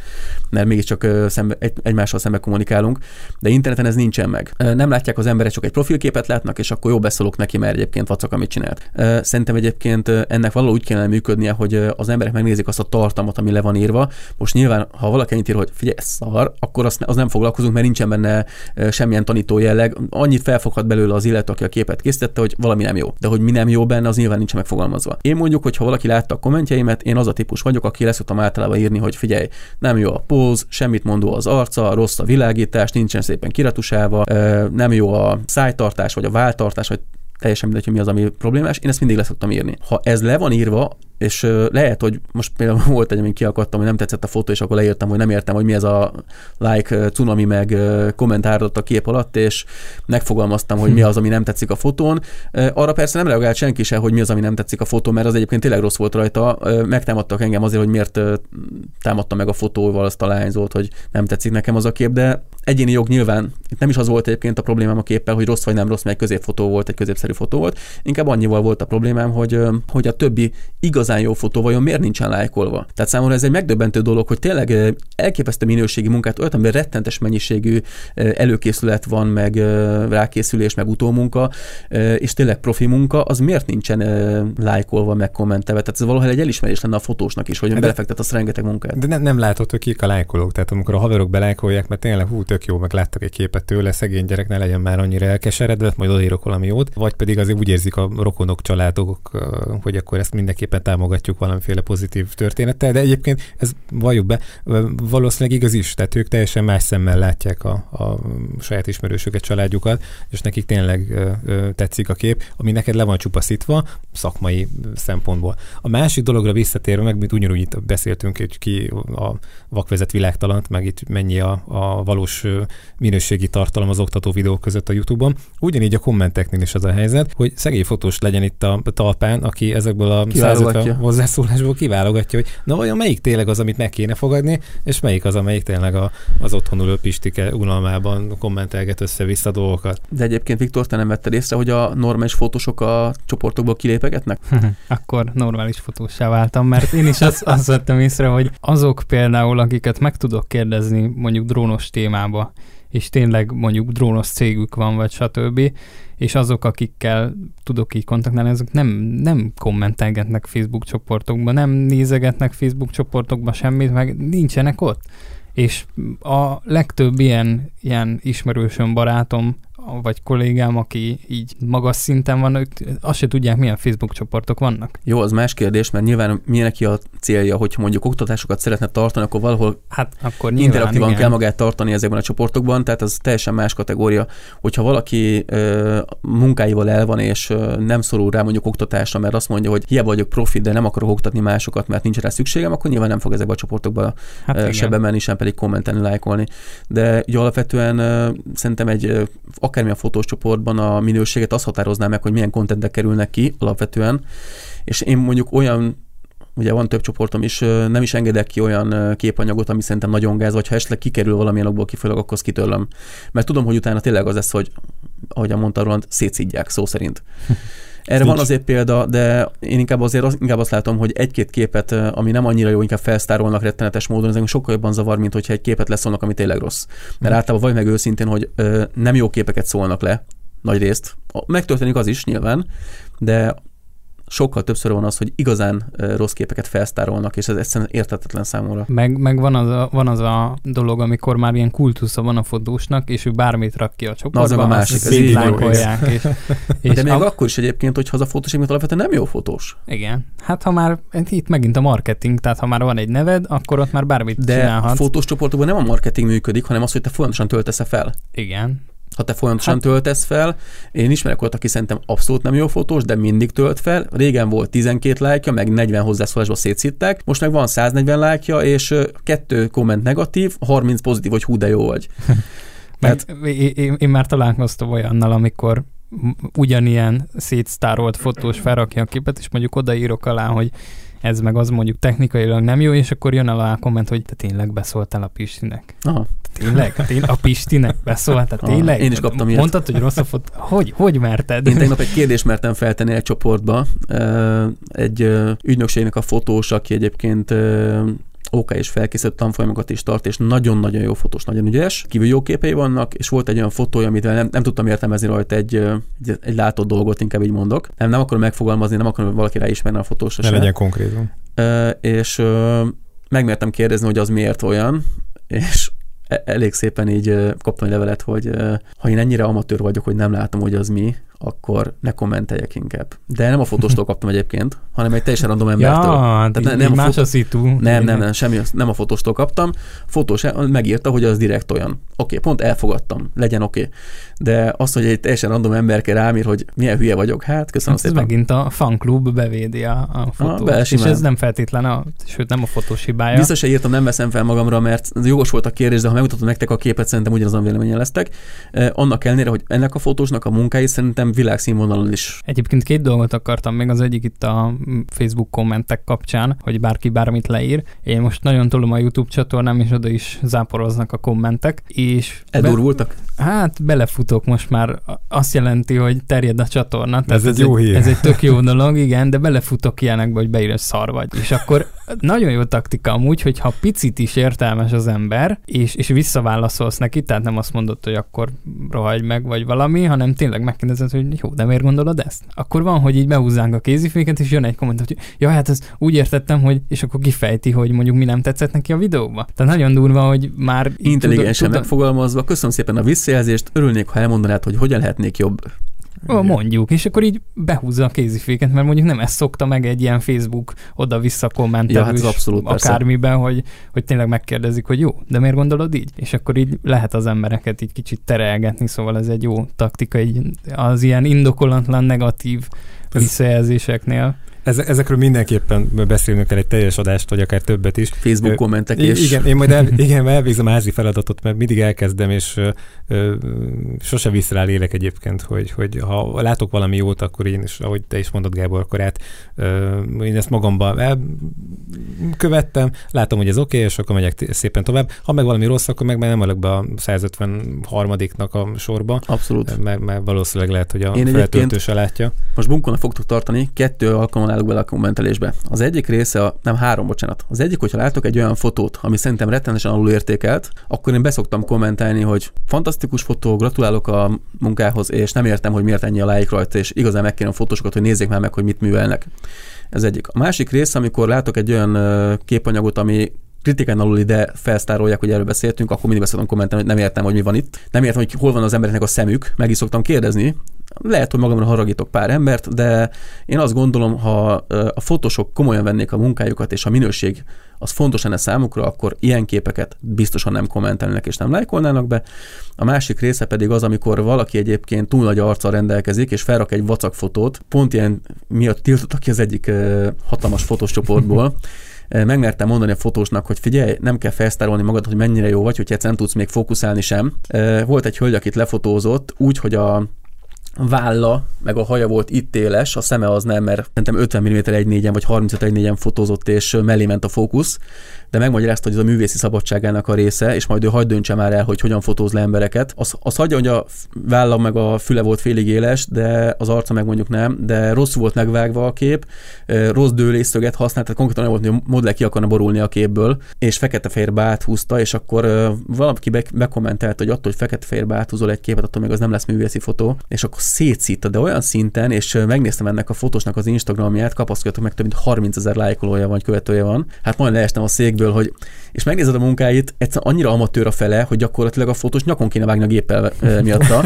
mert mégiscsak szembe, egy, egymással szembe kommunikálunk. De interneten ez nincsen meg. Nem látják az emberek, csak egy profilképet látnak, és akkor jó beszólok neki, mert egyébként vacak, amit csinált. Szerintem egyébként ennek való úgy kellene működni, lennie, hogy az emberek megnézik azt a tartalmat, ami le van írva. Most nyilván, ha valaki ennyit ír, hogy figyelj, ez szar, akkor azt, az nem foglalkozunk, mert nincsen benne semmilyen tanító jelleg. Annyit felfoghat belőle az illető, aki a képet készítette, hogy valami nem jó. De hogy mi nem jó benne, az nyilván nincs megfogalmazva. Én mondjuk, hogy ha valaki látta a kommentjeimet, én az a típus vagyok, aki leszoktam általában írni, hogy figyelj, nem jó a póz, semmit mondó az arca, rossz a világítás, nincsen szépen kiratusálva, nem jó a szájtartás, vagy a váltartás, vagy teljesen mindegy, hogy mi az, ami problémás, én ezt mindig leszoktam írni. Ha ez le van írva, és lehet, hogy most például volt egy, amin kiakadtam, hogy nem tetszett a fotó, és akkor leírtam, hogy nem értem, hogy mi ez a like, cunami, meg kommentározott a kép alatt, és megfogalmaztam, hogy mi az, ami nem tetszik a fotón. Arra persze nem reagált senki se, hogy mi az, ami nem tetszik a fotó, mert az egyébként tényleg rossz volt rajta. Megtámadtak engem azért, hogy miért támadtam meg a fotóval azt a lányzót, hogy nem tetszik nekem az a kép, de egyéni jog nyilván, itt nem is az volt egyébként a problémám a képpel, hogy rossz vagy nem rossz, mert egy középfotó volt, egy középszerű fotó volt, inkább annyival volt a problémám, hogy, hogy a többi igazán jó fotó vajon miért nincsen lájkolva. Tehát számomra ez egy megdöbbentő dolog, hogy tényleg elképesztő minőségi munkát, olyat, amiben rettentes mennyiségű előkészület van, meg rákészülés, meg utómunka, és tényleg profi munka, az miért nincsen lájkolva, meg kommentelve. Tehát ez valahol egy elismerés lenne a fotósnak is, hogy de, belefektet azt rengeteg munkát. De nem, nem látod, hogy kik a lájkolók. Tehát amikor a haverok belájkolják, mert tényleg hú, tök jó, meg láttak egy képet tőle, szegény gyerek ne legyen már annyira elkeseredve, majd odaírok valami jót, vagy pedig azért úgy érzik a rokonok, családok, hogy akkor ezt mindenképpen támogatjuk valamiféle pozitív történettel, de egyébként ez valljuk be, valószínűleg igaz is, tehát ők teljesen más szemmel látják a, a saját ismerősöket, családjukat, és nekik tényleg ö, ö, tetszik a kép, ami neked le van csupaszítva szakmai szempontból. A másik dologra visszatérve, meg mint ugyanúgy itt beszéltünk, hogy ki a vakvezet világtalant, meg itt mennyi a, a valós minőségi tartalom az oktató videók között a YouTube-on. Ugyanígy a kommenteknél is az a helyzet, hogy szegény fotós legyen itt a talpán, aki ezekből a 150 hozzászólásból kiválogatja, hogy na vajon melyik tényleg az, amit meg kéne fogadni, és melyik az, amelyik tényleg a, az otthon ülő Pistike unalmában kommentelget össze-vissza dolgokat. De egyébként Viktor, te nem vetted észre, hogy a normális fotósok a csoportokból kilépegetnek? Akkor normális fotósá váltam, mert én is azt, azt vettem észre, hogy azok például, akiket meg tudok kérdezni mondjuk drónos témába, és tényleg mondjuk drónos cégük van, vagy stb., és azok, akikkel tudok így kontaktálni, azok nem, nem kommentelgetnek Facebook csoportokba, nem nézegetnek Facebook csoportokba semmit, meg nincsenek ott. És a legtöbb ilyen, ilyen ismerősöm, barátom vagy kollégám, aki így magas szinten van, ők azt se tudják, milyen Facebook csoportok vannak. Jó, az más kérdés, mert nyilván milyen neki a célja, hogy mondjuk oktatásokat szeretne tartani, akkor valahol hát akkor nyilván, interaktívan igen. kell magát tartani ezekben a csoportokban, tehát az teljesen más kategória. Hogyha valaki ö, munkáival el van, és ö, nem szorul rá mondjuk oktatásra, mert azt mondja, hogy hiába vagyok profi, de nem akarok oktatni másokat, mert nincs rá szükségem, akkor nyilván nem fog ezekbe a csoportokba hát ö, se bemenni, sem pedig kommentelni, lájkolni. De ugye alapvetően ö, szerintem egy ö, akármilyen fotós csoportban a minőséget azt határozná meg, hogy milyen kontentek kerülnek ki alapvetően, és én mondjuk olyan ugye van több csoportom is, nem is engedek ki olyan képanyagot, ami szerintem nagyon gáz, vagy ha esetleg kikerül valamilyen okból kifolyólag, akkor azt kitörlöm. Mert tudom, hogy utána tényleg az lesz, hogy ahogy mondta Roland, szétszidják szó szerint. Erre van azért példa, de én inkább azért az, inkább azt látom, hogy egy-két képet, ami nem annyira jó, inkább felsztárolnak rettenetes módon, ez sokkal jobban zavar, mint hogyha egy képet leszólnak, ami tényleg rossz. Mert mm. általában vagy meg őszintén, hogy ö, nem jó képeket szólnak le, nagy részt. Megtörténik az is nyilván, de sokkal többször van az, hogy igazán rossz képeket felsztárolnak, és ez egyszerűen értetetlen számomra. Meg, meg van, az a, van az a dolog, amikor már ilyen kultusza van a fotósnak, és ő bármit rak ki a csoportba, Na, az a másik, ez így és, és De még a... akkor is egyébként, hogy az a fotós alapvetően nem jó fotós. Igen. Hát ha már, itt megint a marketing, tehát ha már van egy neved, akkor ott már bármit De csinálhatsz. a fotós csoportokban nem a marketing működik, hanem az, hogy te folyamatosan töltesz fel. Igen ha te folyamatosan hát, töltesz fel. Én ismerek olyat, aki szerintem abszolút nem jó fotós, de mindig tölt fel. Régen volt 12 lájkja, meg 40 hozzászólásba szétszittek, most meg van 140 lájkja, és kettő komment negatív, 30 pozitív, hogy hú, de jó vagy. Mert én, én már találkoztam olyannal, amikor ugyanilyen szétsztárolt fotós felrakja a képet, és mondjuk odaírok alá, hogy ez meg az mondjuk technikailag nem jó, és akkor jön alá a komment, hogy te tényleg beszóltál a Pistinek. Aha. Tényleg? Tény, a Pistinek beszóltál? Tényleg? Én is kaptam ilyet. Mondtad, hogy rossz a fot... Hogy? Hogy merted? Én tegnap egy kérdést mertem feltenni egy csoportba. Egy ügynökségnek a fotós, aki egyébként OK és felkészült tanfolyamokat is tart, és nagyon-nagyon jó fotós, nagyon ügyes. Kívül jó képei vannak, és volt egy olyan fotója, amit nem, nem tudtam értelmezni rajta egy, egy, egy látott dolgot, inkább így mondok. Nem, nem akarom megfogalmazni, nem akarom, hogy valaki ráismerne a fotósra. Ne legyen konkrétum. És megmertem kérdezni, hogy az miért olyan, és e, elég szépen így kaptam egy levelet, hogy ha én ennyire amatőr vagyok, hogy nem látom, hogy az mi, akkor ne kommenteljek inkább. De nem a fotóstól kaptam egyébként, hanem egy teljesen random embertől. Ja, Tehát ne, nem, a más fotó... a szitu. Nem, nem, nem, semmi, nem a fotóstól kaptam. Fotós megírta, hogy az direkt olyan. Oké, okay, pont elfogadtam, legyen oké. Okay. De az, hogy egy teljesen random ember rámír, hogy milyen hülye vagyok, hát köszönöm hát szépen. megint a fanklub bevédi a, a. Ah, és ez nem feltétlen, a, sőt nem a fotós hibája. Biztos, hogy írtam, nem veszem fel magamra, mert jogos volt a kérdés, de ha megmutatom nektek a képet, szerintem ugyanazon véleményen lesztek. Eh, annak ellenére, hogy ennek a fotósnak a munkái szerintem szerintem világszínvonalon is. Egyébként két dolgot akartam még, az egyik itt a Facebook kommentek kapcsán, hogy bárki bármit leír. Én most nagyon tolom a YouTube csatornám, és oda is záporoznak a kommentek. És Edurvultak? Be, hát belefutok most már. Azt jelenti, hogy terjed a csatorna. Ez, egy jó hír. Ez egy tök jó dolog, igen, de belefutok ilyenekbe, hogy beír, szar vagy. És akkor nagyon jó taktika amúgy, hogyha picit is értelmes az ember, és, és visszaválaszolsz neki, tehát nem azt mondod, hogy akkor rohagy meg, vagy valami, hanem tényleg megkérdezed, hogy jó, de miért gondolod ezt? Akkor van, hogy így behúzzánk a kéziféket, és jön egy komment, hogy ja, hát ez úgy értettem, hogy, és akkor kifejti, hogy mondjuk mi nem tetszett neki a videóba. Tehát nagyon durva, hogy már... Intelligensen megfogalmazva, köszönöm szépen a visszajelzést, örülnék, ha elmondanád, hogy hogyan lehetnék jobb. Ó, mondjuk, és akkor így behúzza a kéziféket, mert mondjuk nem ezt szokta meg egy ilyen Facebook oda-vissza kommentelő ja, hát abszolút, akármiben, hogy, hogy tényleg megkérdezik, hogy jó, de miért gondolod így? És akkor így lehet az embereket így kicsit terelgetni, szóval ez egy jó taktika, így az ilyen indokolatlan negatív visszajelzéseknél. Ezekről mindenképpen beszélnünk kell egy teljes adást, vagy akár többet is. Facebook kommentek és... Igen, én majd el, igen, elvégzem házi feladatot, mert mindig elkezdem, és ö, ö, sose visz rá lélek egyébként, hogy, hogy ha látok valami jót, akkor én is, ahogy te is mondod, Gábor, akkor át, ö, én ezt magamban követtem, látom, hogy ez oké, okay, és akkor megyek szépen tovább. Ha meg valami rossz, akkor meg nem be a 153-nak a sorba. Abszolút. Mert, mert valószínűleg lehet, hogy a én feltöltőse látja. Most bunkónak fogtok tartani, kettő alkalommal állok bele a kommentelésbe. Az egyik része, a, nem három, bocsánat. Az egyik, hogyha látok egy olyan fotót, ami szerintem rettenetesen alul értékelt, akkor én beszoktam kommentelni, hogy fantasztikus fotó, gratulálok a munkához, és nem értem, hogy miért ennyi a lájk rajta, és igazán megkérem a fotósokat, hogy nézzék már meg, hogy mit művelnek. Ez egyik. A másik rész, amikor látok egy olyan képanyagot, ami kritikán alul ide felsztárolják, hogy erről beszéltünk, akkor mindig beszéltem kommentelni, hogy nem értem, hogy mi van itt. Nem értem, hogy hol van az embereknek a szemük, meg is szoktam kérdezni. Lehet, hogy magamra haragítok pár embert, de én azt gondolom, ha a fotósok komolyan vennék a munkájukat, és a minőség az fontos lenne számukra, akkor ilyen képeket biztosan nem kommentelnek és nem lájkolnának be. A másik része pedig az, amikor valaki egyébként túl nagy arccal rendelkezik, és felrak egy vacak fotót, pont ilyen miatt tiltottak ki az egyik hatalmas fotós csoportból, megmertem mondani a fotósnak, hogy figyelj, nem kell felsztárolni magad, hogy mennyire jó vagy, hogy egyszer nem tudsz még fókuszálni sem. Volt egy hölgy, akit lefotózott úgy, hogy a válla, meg a haja volt itt éles, a szeme az nem, mert szerintem 50 mm 1.4-en vagy 35 1.4-en fotózott, és mellé ment a fókusz, de megmagyarázta, hogy ez a művészi szabadságának a része, és majd ő hagyd döntse már el, hogy hogyan fotóz le embereket. Az, az hagyja, hogy a válla meg a füle volt félig éles, de az arca meg mondjuk nem, de rosszul volt megvágva a kép, rossz dőlészöget használt, tehát konkrétan olyan volt, hogy a modell ki akarna borulni a képből, és fekete-fehérbe áthúzta, és akkor valaki be- bekommentelt, hogy attól, hogy fekete-fehérbe áthúzol egy képet, attól még az nem lesz művészi fotó, és akkor szétszítta, de olyan szinten, és megnéztem ennek a fotósnak az Instagramját, kapaszkodjatok meg, több mint 30 ezer lájkolója vagy követője van. Hát majd leestem a székből, hogy és megnézed a munkáit, egyszerűen annyira amatőr a fele, hogy gyakorlatilag a fotós nyakon kéne vágni a géppel e, miatta,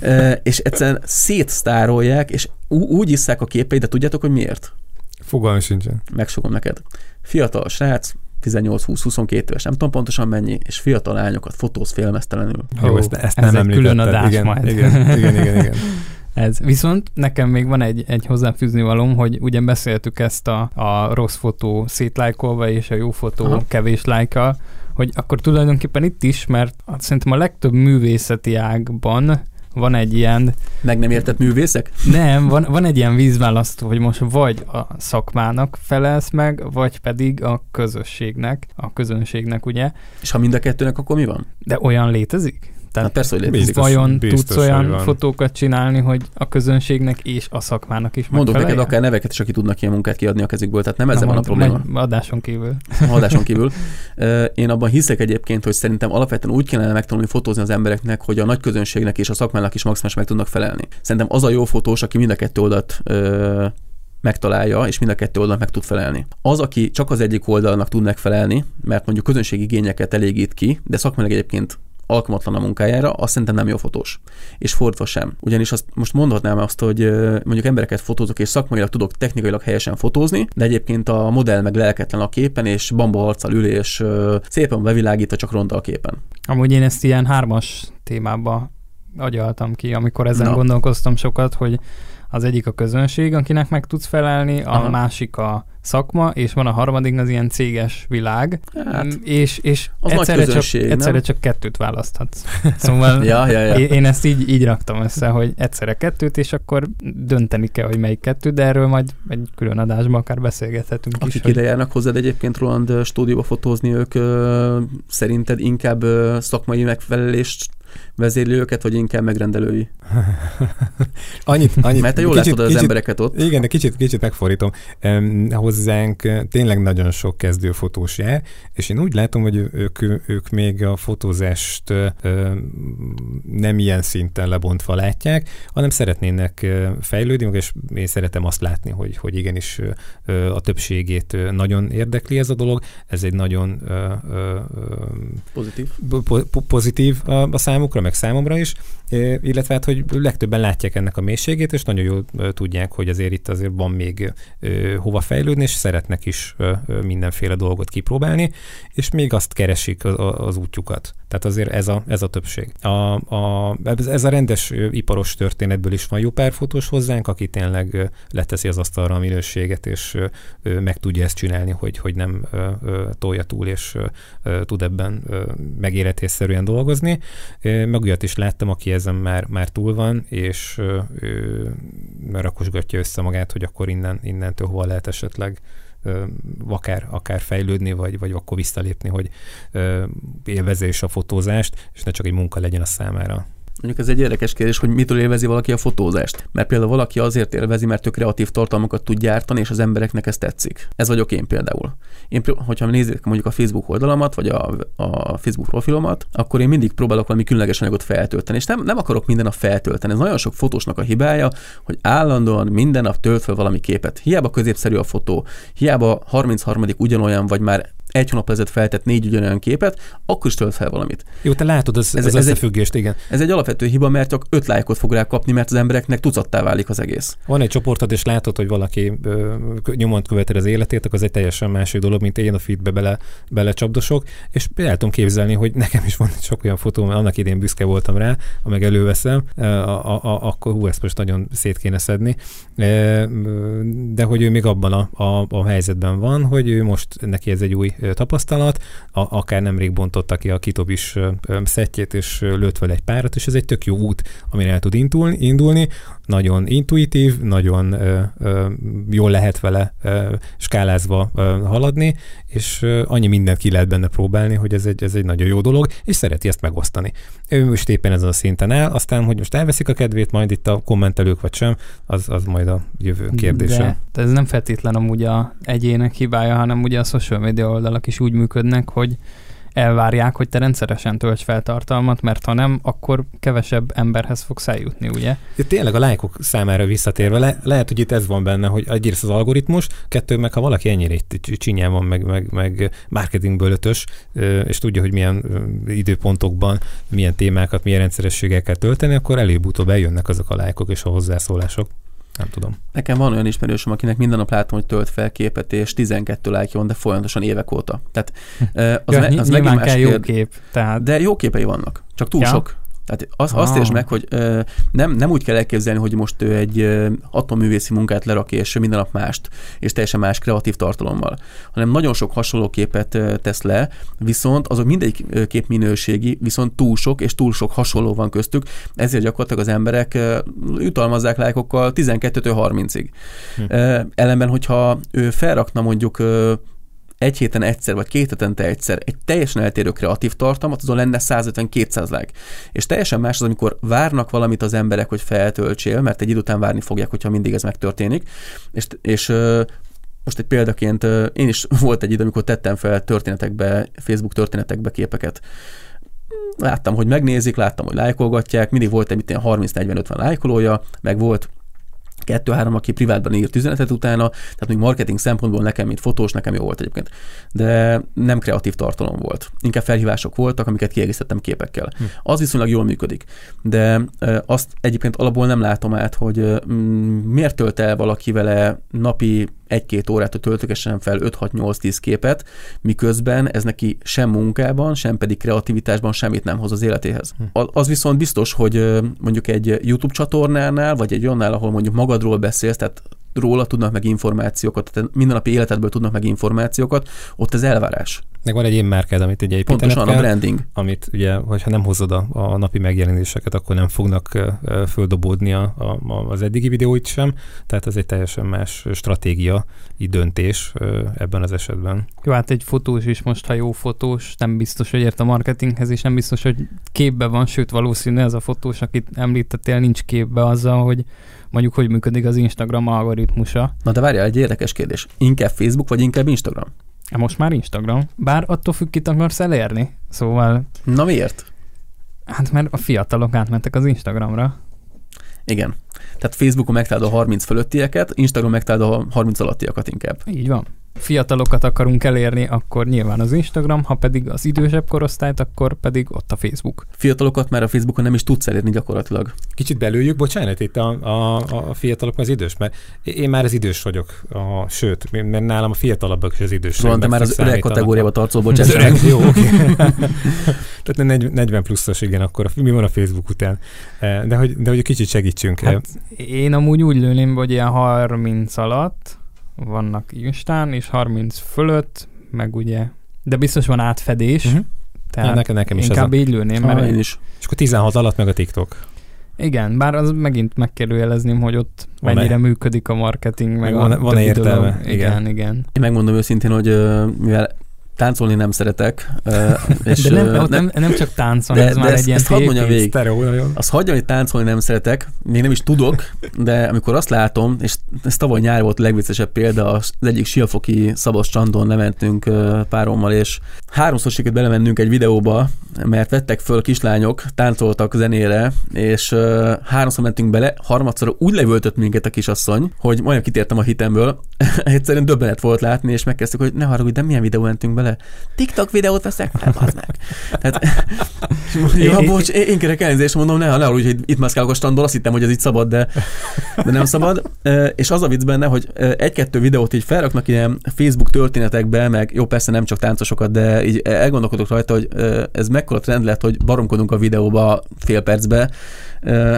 e, és egyszerűen szétsztárolják, és úgy isszák a képeit, de tudjátok, hogy miért? Fogalmi sincsen. Megsogom neked. Fiatal srác, 18-20-22 éves, nem tudom pontosan mennyi, és fiatal lányokat fotóz félmeztelenül. Jó, ezt, ezt nem egy külön adás igen, majd. Igen, igen, igen, igen. Ez. Viszont nekem még van egy, egy hozzáfűzni valóm, hogy ugye beszéltük ezt a, a rossz fotó szétlájkolva és a jó fotó Aha. kevés lájkkal, hogy akkor tulajdonképpen itt is, mert szerintem a legtöbb művészeti ágban van egy ilyen... Meg nem értett művészek? Nem, van, van egy ilyen vízválasztó, hogy most vagy a szakmának felelsz meg, vagy pedig a közösségnek, a közönségnek, ugye. És ha mind a kettőnek, akkor mi van? De olyan létezik? Tehát hát persze, hogy létezik. Vajon biztos, tudsz olyan fotókat csinálni, hogy a közönségnek és a szakmának is Mondok neked akár neveket is, aki tudnak ilyen munkát kiadni a kezükből, tehát nem ezzel van a probléma. Adáson kívül. Adáson kívül. Én abban hiszek egyébként, hogy szerintem alapvetően úgy kellene megtanulni fotózni az embereknek, hogy a nagy közönségnek és a szakmának is maximális meg tudnak felelni. Szerintem az a jó fotós, aki mind a kettő oldalt megtalálja, és mind a kettő oldalnak meg tud felelni. Az, aki csak az egyik oldalnak tud megfelelni, mert mondjuk közönségi igényeket elégít ki, de szakmailag egyébként alkalmatlan a munkájára, azt szerintem nem jó fotós. És fordva sem. Ugyanis azt most mondhatnám azt, hogy mondjuk embereket fotózok, és szakmailag tudok technikailag helyesen fotózni, de egyébként a modell meg lelketlen a képen, és bamba arccal ül, és szépen bevilágít, csak ronda a képen. Amúgy én ezt ilyen hármas témába agyaltam ki, amikor ezen Na. gondolkoztam sokat, hogy az egyik a közönség, akinek meg tudsz felelni, a Aha. másik a szakma, és van a harmadik az ilyen céges világ, hát, mm, és, és az egyszerre, csak, egyszerre csak kettőt választhatsz. Szóval ja, ja, ja. én ezt így, így raktam össze, hogy egyszerre kettőt, és akkor dönteni kell, hogy melyik kettő, de erről majd egy külön adásban akár beszélgethetünk Akik is. Akik ide járnak hozzád egyébként Roland stúdióba fotózni, ők ö, szerinted inkább ö, szakmai megfelelést vezérli őket, vagy inkább megrendelői? annyit, annyit, Mert te jól kicsit, látod az kicsit, embereket ott. Igen, de kicsit, kicsit megfordítom. Um, hozzánk tényleg nagyon sok kezdőfotós jár, és én úgy látom, hogy ők, ők még a fotózást um, nem ilyen szinten lebontva látják, hanem szeretnének fejlődni, és én szeretem azt látni, hogy, hogy igenis a többségét nagyon érdekli ez a dolog. Ez egy nagyon pozitív, pozitív a, a számukra, meg számomra is, illetve hát, hogy legtöbben látják ennek a mélységét, és nagyon jól tudják, hogy azért itt azért van még hova fejlődni, és szeretnek is mindenféle dolgot kipróbálni, és még azt keresik az útjukat. Tehát azért ez a, ez a többség. A, a, ez a rendes iparos történetből is van jó pár fotós hozzánk, aki tényleg leteszi az asztalra a minőséget, és meg tudja ezt csinálni, hogy, hogy nem tolja túl, és tud ebben megéretésszerűen dolgozni. Meg olyat is láttam, aki ezen már, már túl van, és rakosgatja össze magát, hogy akkor innen, innentől hova lehet esetleg akár, akár fejlődni, vagy, vagy akkor visszalépni, hogy élvezze is a fotózást, és ne csak egy munka legyen a számára. Mondjuk ez egy érdekes kérdés, hogy mitől élvezi valaki a fotózást. Mert például valaki azért élvezi, mert tök kreatív tartalmakat tud gyártani, és az embereknek ez tetszik. Ez vagyok én például. Én, hogyha nézzük mondjuk a Facebook oldalamat, vagy a, a Facebook profilomat, akkor én mindig próbálok valami különleges anyagot feltölteni, és nem, nem akarok minden nap feltölteni. Ez nagyon sok fotósnak a hibája, hogy állandóan minden nap tölt fel valami képet. Hiába középszerű a fotó, hiába 33. ugyanolyan, vagy már egy hónap ezelőtt feltett négy ugyanolyan képet, akkor is tölt fel valamit. Jó, te látod az, ez, az ez összefüggést, egy, igen. Ez egy alapvető hiba, mert csak öt lájkot fog rá kapni, mert az embereknek tucattá válik az egész. Van egy csoportod, és látod, hogy valaki ö, nyomon követed az életét, akkor az egy teljesen másik dolog, mint én a feedbe bele, bele csapdosok, és el tudom képzelni, hogy nekem is van sok olyan fotó, mert annak idén büszke voltam rá, ameg előveszem, a, a, a, akkor hú, ezt most nagyon szét kéne szedni, de hogy ő még abban a, a, a helyzetben van, hogy ő most neki ez egy új tapasztalat, a, akár nemrég bontotta ki a Kitobis szettjét, és lőtt vele egy párat, és ez egy tök jó út, amire el tud indulni, indulni nagyon intuitív, nagyon ö, ö, jól lehet vele ö, skálázva ö, haladni, és ö, annyi mindent ki lehet benne próbálni, hogy ez egy, ez egy nagyon jó dolog, és szereti ezt megosztani. Ő most éppen ezen a szinten áll, aztán, hogy most elveszik a kedvét majd itt a kommentelők vagy sem, az, az majd a jövő kérdése. De ez nem feltétlen amúgy a egyének hibája, hanem ugye a social media oldalak is úgy működnek, hogy elvárják, hogy te rendszeresen tölts fel tartalmat, mert ha nem, akkor kevesebb emberhez fogsz eljutni, ugye? Ja, tényleg a lájkok számára visszatérve, le, lehet, hogy itt ez van benne, hogy egyrészt az algoritmus, kettő meg ha valaki ennyire itt csinyán van, meg, meg, meg marketingből ötös, és tudja, hogy milyen időpontokban, milyen témákat, milyen rendszerességgel kell tölteni, akkor előbb-utóbb eljönnek azok a lájkok és a hozzászólások. Nem tudom. Nekem van olyan ismerősöm, akinek minden nap látom, hogy tölt fel képet, és 12 like van, de folyamatosan évek óta. Tehát az, ja, me, az nyilván kell jó kép. Tehát... De jó képei vannak, csak túl ja. sok. Tehát az, azt értsd meg, hogy ö, nem, nem úgy kell elképzelni, hogy most ő egy ö, atomművészi munkát lerak, és minden nap mást, és teljesen más kreatív tartalommal, hanem nagyon sok hasonló képet ö, tesz le, viszont azok mindegyik kép minőségi, viszont túl sok, és túl sok hasonló van köztük, ezért gyakorlatilag az emberek ö, jutalmazzák lájkokkal 12-től 30-ig. Hm. Ö, ellenben, hogyha ő felrakna mondjuk ö, egy héten egyszer, vagy két hetente egyszer egy teljesen eltérő kreatív tartalmat, azon lenne 150-200 like. És teljesen más az, amikor várnak valamit az emberek, hogy feltöltsél, mert egy idő után várni fogják, hogyha mindig ez megtörténik. És, és most egy példaként én is volt egy idő, amikor tettem fel történetekbe, Facebook történetekbe képeket láttam, hogy megnézik, láttam, hogy lájkolgatják, mindig volt egy 30-40-50 lájkolója, meg volt kettő-három, aki privátban írt üzenetet utána, tehát még marketing szempontból nekem, mint fotós, nekem jó volt egyébként. De nem kreatív tartalom volt. Inkább felhívások voltak, amiket kiegészítettem képekkel. Hm. Az viszonylag jól működik. De azt egyébként alapból nem látom át, hogy miért tölt el valaki vele napi egy-két órát, hogy töltögessen fel 5-6-8-10 képet, miközben ez neki sem munkában, sem pedig kreativitásban semmit nem hoz az életéhez. Hm. Az viszont biztos, hogy mondjuk egy YouTube csatornánál, vagy egy onnál, ahol mondjuk magadról beszélsz, tehát róla tudnak meg információkat, tehát mindennapi életedből tudnak meg információkat, ott az elvárás. Meg van egy én márkád, amit egy építenek Pontosan, kell, a branding. Amit ugye, hogyha nem hozod a, a napi megjelenéseket, akkor nem fognak földobódni a, a, az eddigi videóit sem, tehát ez egy teljesen más stratégia, döntés ebben az esetben. Jó, hát egy fotós is most, ha jó fotós, nem biztos, hogy ért a marketinghez, és nem biztos, hogy képbe van, sőt valószínű ez a fotós, akit említettél, nincs képbe azzal, hogy mondjuk hogy működik az Instagram algoritmusa. Na de várjál, egy érdekes kérdés. Inkább Facebook, vagy inkább Instagram? Most már Instagram. Bár attól függ, kit akarsz elérni. Szóval... Na miért? Hát mert a fiatalok átmentek az Instagramra. Igen. Tehát Facebookon megtalálod a 30 fölöttieket, Instagram megtalálod a 30 alattiakat inkább. Így van fiatalokat akarunk elérni, akkor nyilván az Instagram, ha pedig az idősebb korosztályt, akkor pedig ott a Facebook. Fiatalokat már a Facebookon nem is tudsz elérni gyakorlatilag. Kicsit belőjük, bocsánat, itt a, a, a fiatalok az idős, mert én már az idős vagyok, a, sőt, mert nálam a fiatalabbak is az idős. Szóval te már az öreg kategóriába tartozol, bocsánat. Öreg, jó, oké. Tehát 40 pluszos, igen, akkor mi van a Facebook után? Eh, de hogy, de hogy kicsit segítsünk. Hát én amúgy úgy lőném, hogy ilyen 30 alatt, vannak Instán, és 30 fölött, meg ugye, de biztos van átfedés, uh-huh. tehát ja, nekem, nekem is inkább így lőném. Mert én is. És akkor 16 alatt meg a TikTok. Igen, bár az megint megkérdőjelezném, hogy ott van mennyire működik a marketing, meg van, a van értelme. Igen, igen, igen. Én megmondom őszintén, hogy mivel táncolni nem szeretek. És de nem, nem, nem csak táncolni, de, ez de már ezt, egy ilyen ezt hadd mondjam végig. Azt hagyjam, hogy táncolni nem szeretek, még nem is tudok, de amikor azt látom, és ez tavaly nyár volt a legviccesebb példa, az egyik siafoki Szabos Csandon lementünk párommal, és háromszor sikerült belemennünk egy videóba, mert vettek föl kislányok, táncoltak zenére, és háromszor mentünk bele, harmadszor úgy levöltött minket a kisasszony, hogy majdnem kitértem a hitemből. Egyszerűen döbbenet volt látni, és megkezdtük, hogy ne haragudj, de milyen videó mentünk bele? TikTok videót veszek fel, az meg. Tehát, ja, bocs, én, én kérek elnézést, mondom, ne, ne hogy itt mászkálok a standból, azt hittem, hogy ez itt szabad, de, de nem szabad. És az a vicc benne, hogy egy-kettő videót így felraknak ilyen Facebook történetekbe, meg jó, persze nem csak táncosokat, de így elgondolkodok rajta, hogy ez mekkora trend lett, hogy baromkodunk a videóba fél percbe.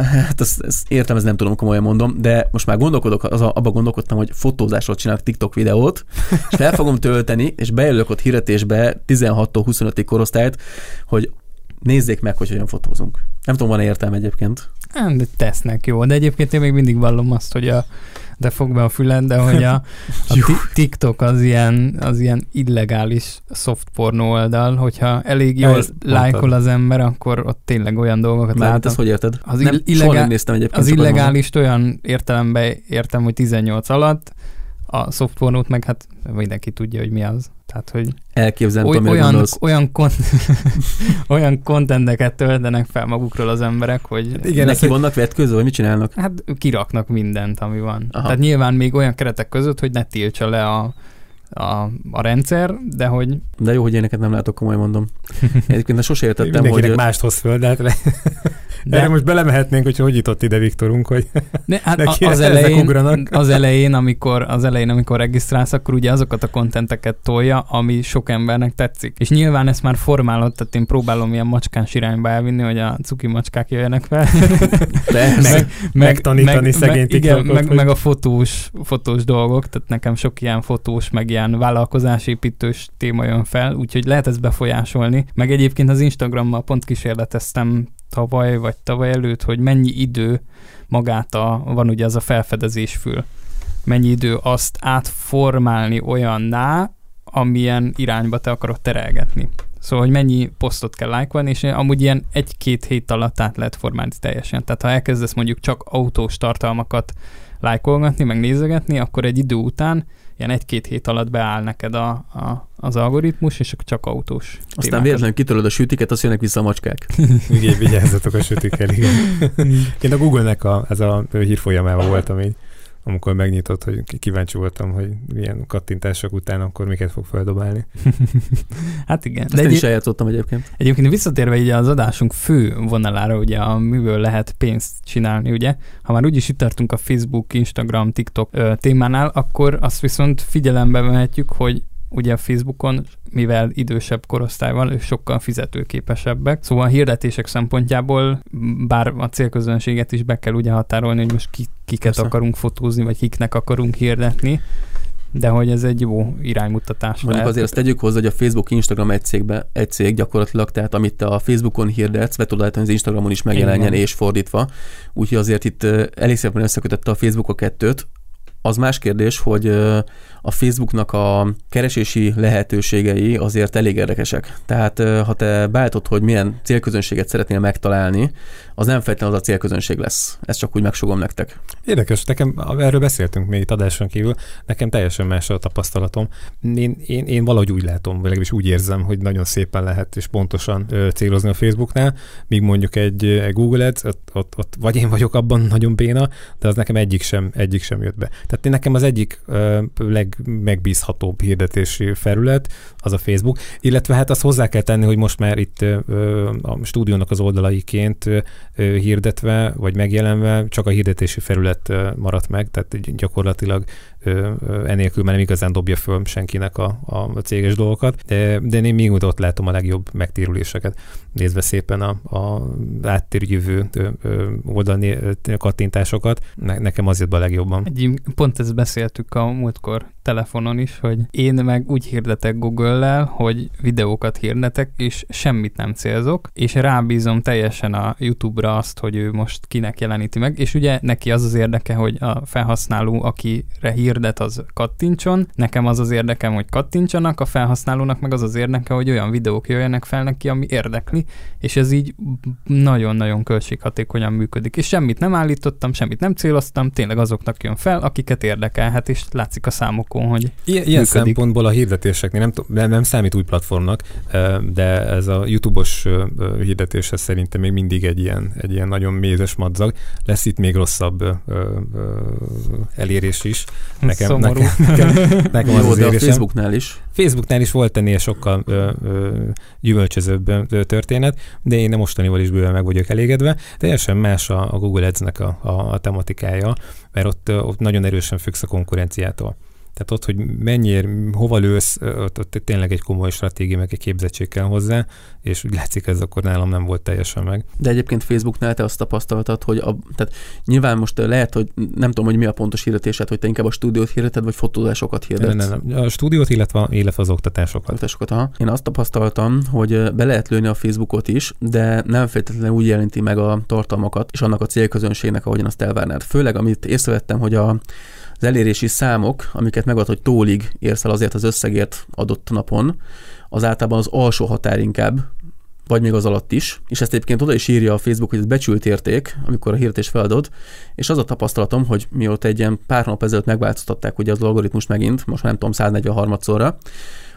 Hát ezt, ezt értem, ez nem tudom, komolyan mondom, de most már gondolkodok, az abba gondolkodtam, hogy fotózásról csinálok TikTok videót, és fel fogom tölteni, és bejelölök ott hirdetésbe 16-tól 25-ig korosztályt, hogy nézzék meg, hogy hogyan fotózunk. Nem tudom, van-e értelme egyébként. Nem, de tesznek jó. De egyébként én még mindig vallom azt, hogy a de fog be a füled, de hogy a, a TikTok az ilyen, az ilyen illegális soft pornó oldal, hogyha elég jól lájkol az ember, akkor ott tényleg olyan dolgokat Már látom. ezt hogy érted? Az, nem, illegál, néztem egyébként az illegális olyan értelemben értem, hogy 18 alatt, A softpornót meg hát mindenki tudja, hogy mi az. Tehát, hogy Elképzelem, oly, olyan, gondolsz. olyan, kon- olyan kontenteket töltenek fel magukról az emberek, hogy Igen, Neki ez, vannak vetköző, vagy mit csinálnak? hát kiraknak mindent, ami van. Aha. Tehát nyilván még olyan keretek között, hogy ne tiltsa le a, a, a rendszer, de hogy De jó, hogy éneket nem látok, komolyan mondom. Egyébként én sose értettem, mindenkinek hogy... mást hoz föl, de hát le, de, erre most belemehetnénk, hogy hogy jutott ide Viktorunk, hogy de hát neki az, elején, ugranak. az elején, amikor, az elején, amikor regisztrálsz, akkor ugye azokat a kontenteket tolja, ami sok embernek tetszik. És nyilván ezt már formálod, tehát én próbálom ilyen macskás irányba elvinni, hogy a cuki macskák jöjjenek fel. Persze. meg, megtanítani szegény meg, igen, meg, hogy- meg, a fotós, fotós dolgok, tehát nekem sok ilyen fotós, meg ilyen vállalkozásépítős téma jön fel, úgyhogy lehet ezt befolyásolni. Meg egyébként az Instagrammal pont kísérleteztem tavaly, vagy tavaly előtt, hogy mennyi idő magát a, van ugye az a felfedezés fül, mennyi idő azt átformálni olyanná, amilyen irányba te akarod terelgetni. Szóval, hogy mennyi posztot kell lájkolni, és amúgy ilyen egy-két hét alatt át lehet formálni teljesen. Tehát ha elkezdesz mondjuk csak autós tartalmakat lájkolgatni, meg nézegetni, akkor egy idő után ilyen egy-két hét alatt beáll neked a, a, az algoritmus, és akkor csak autós Aztán témákat. véletlenül kitöröd a sütiket, azt jönnek vissza a macskák. Igen, vigyázzatok a sütikkel, igen. Én a Google-nek a, ez a hírfolyamában voltam így, amikor megnyitott, hogy kíváncsi voltam, hogy milyen kattintások után akkor miket fog feldobálni. Hát igen. Ezt De én egy, is eljátszottam egyébként. egyébként visszatérve így az adásunk fő vonalára, ugye, amiből lehet pénzt csinálni, ugye, ha már úgyis itt tartunk a Facebook, Instagram, TikTok ö, témánál, akkor azt viszont figyelembe vehetjük, hogy ugye a Facebookon, mivel idősebb korosztály van, ők sokkal fizetőképesebbek. Szóval a hirdetések szempontjából, bár a célközönséget is be kell ugye határolni, hogy most ki, kiket Persze. akarunk fotózni, vagy kiknek akarunk hirdetni, de hogy ez egy jó iránymutatás Mondjuk lehet. azért azt tegyük hozzá, hogy a Facebook, Instagram egy, cégbe, egy cég gyakorlatilag, tehát amit te a Facebookon hirdetsz, be tudod az Instagramon is megjelenjen, és fordítva. Úgyhogy azért itt elég szépen összekötötte a Facebook a kettőt. Az más kérdés, hogy a Facebooknak a keresési lehetőségei azért elég érdekesek. Tehát ha te beállítod, hogy milyen célközönséget szeretnél megtalálni, az nem feltétlenül az a célközönség lesz. Ezt csak úgy megsugom nektek. Érdekes, nekem erről beszéltünk még itt adáson kívül, nekem teljesen más a tapasztalatom. Én, én, én valahogy úgy látom, vagy legalábbis úgy érzem, hogy nagyon szépen lehet és pontosan ö, célozni a Facebooknál, míg mondjuk egy, Google Ads, ott, ott, ott, vagy én vagyok abban nagyon béna, de az nekem egyik sem, egyik sem jött be. Tehát én nekem az egyik ö, legmegbízhatóbb hirdetési felület az a Facebook, illetve hát azt hozzá kell tenni, hogy most már itt a stúdiónak az oldalaiként hirdetve, vagy megjelenve csak a hirdetési felület maradt meg, tehát gyakorlatilag ö, enélkül már nem igazán dobja föl senkinek a, a, céges dolgokat, de, de én még ott látom a legjobb megtérüléseket, nézve szépen a, a áttérjövő oldalni kattintásokat, ne, nekem az jött be a legjobban. Egy, pont ezt beszéltük a múltkor telefonon is, hogy én meg úgy hirdetek Google-lel, hogy videókat hirdetek, és semmit nem célzok, és rábízom teljesen a YouTube-ra azt, hogy ő most kinek jeleníti meg, és ugye neki az az érdeke, hogy a felhasználó, akire hirdet, az kattintson, nekem az az érdekem, hogy kattintsanak, a felhasználónak meg az az érdeke, hogy olyan videók jöjjenek fel neki, ami érdekli, és ez így nagyon-nagyon költséghatékonyan működik. És semmit nem állítottam, semmit nem céloztam, tényleg azoknak jön fel, akiket érdekelhet, és látszik a számokon, hogy Ilyen, ilyen szempontból a hirdetéseknél nem, nem, nem számít új platformnak, de ez a YouTube-os hirdetéshez szerintem még mindig egy ilyen, egy ilyen nagyon mézes madzag. Lesz itt még rosszabb elérés is. Nekem, szomorú. nekem, nekem, nekem Jó, az de a érésem. Facebooknál is. Facebooknál is volt ennél sokkal ö, ö, gyümölcsözőbb ö, történet, de én a mostanival is bőven meg vagyok elégedve. Teljesen más a, a Google Ads-nek a, a, a tematikája, mert ott, ott nagyon erősen függsz a konkurenciától. Tehát ott, hogy mennyiért, hova lősz, ott, ott tényleg egy komoly stratégia, meg egy képzettség kell hozzá, és úgy látszik, ez akkor nálam nem volt teljesen meg. De egyébként Facebooknál te azt tapasztaltad, hogy a, tehát nyilván most lehet, hogy nem tudom, hogy mi a pontos hirdetésed, hogy te inkább a stúdiót hirdeted, vagy fotózásokat hirdetsz. Nem, nem, nem. A stúdiót, illetve, illetve az oktatásokat. Oktatásokat, aha. Én azt tapasztaltam, hogy be lehet lőni a Facebookot is, de nem feltétlenül úgy jelenti meg a tartalmakat és annak a célközönségnek, ahogyan azt elvárnád. Főleg, amit észrevettem, hogy a, az elérési számok, amiket megad, hogy tólig érsz el azért az összegért adott napon, az általában az alsó határ inkább vagy még az alatt is, és ezt egyébként oda is írja a Facebook, hogy ez becsült érték, amikor a hirdetés feladod, és az a tapasztalatom, hogy mióta egy ilyen pár nap ezelőtt megváltoztatták ugye az algoritmus megint, most nem tudom, 143-szorra,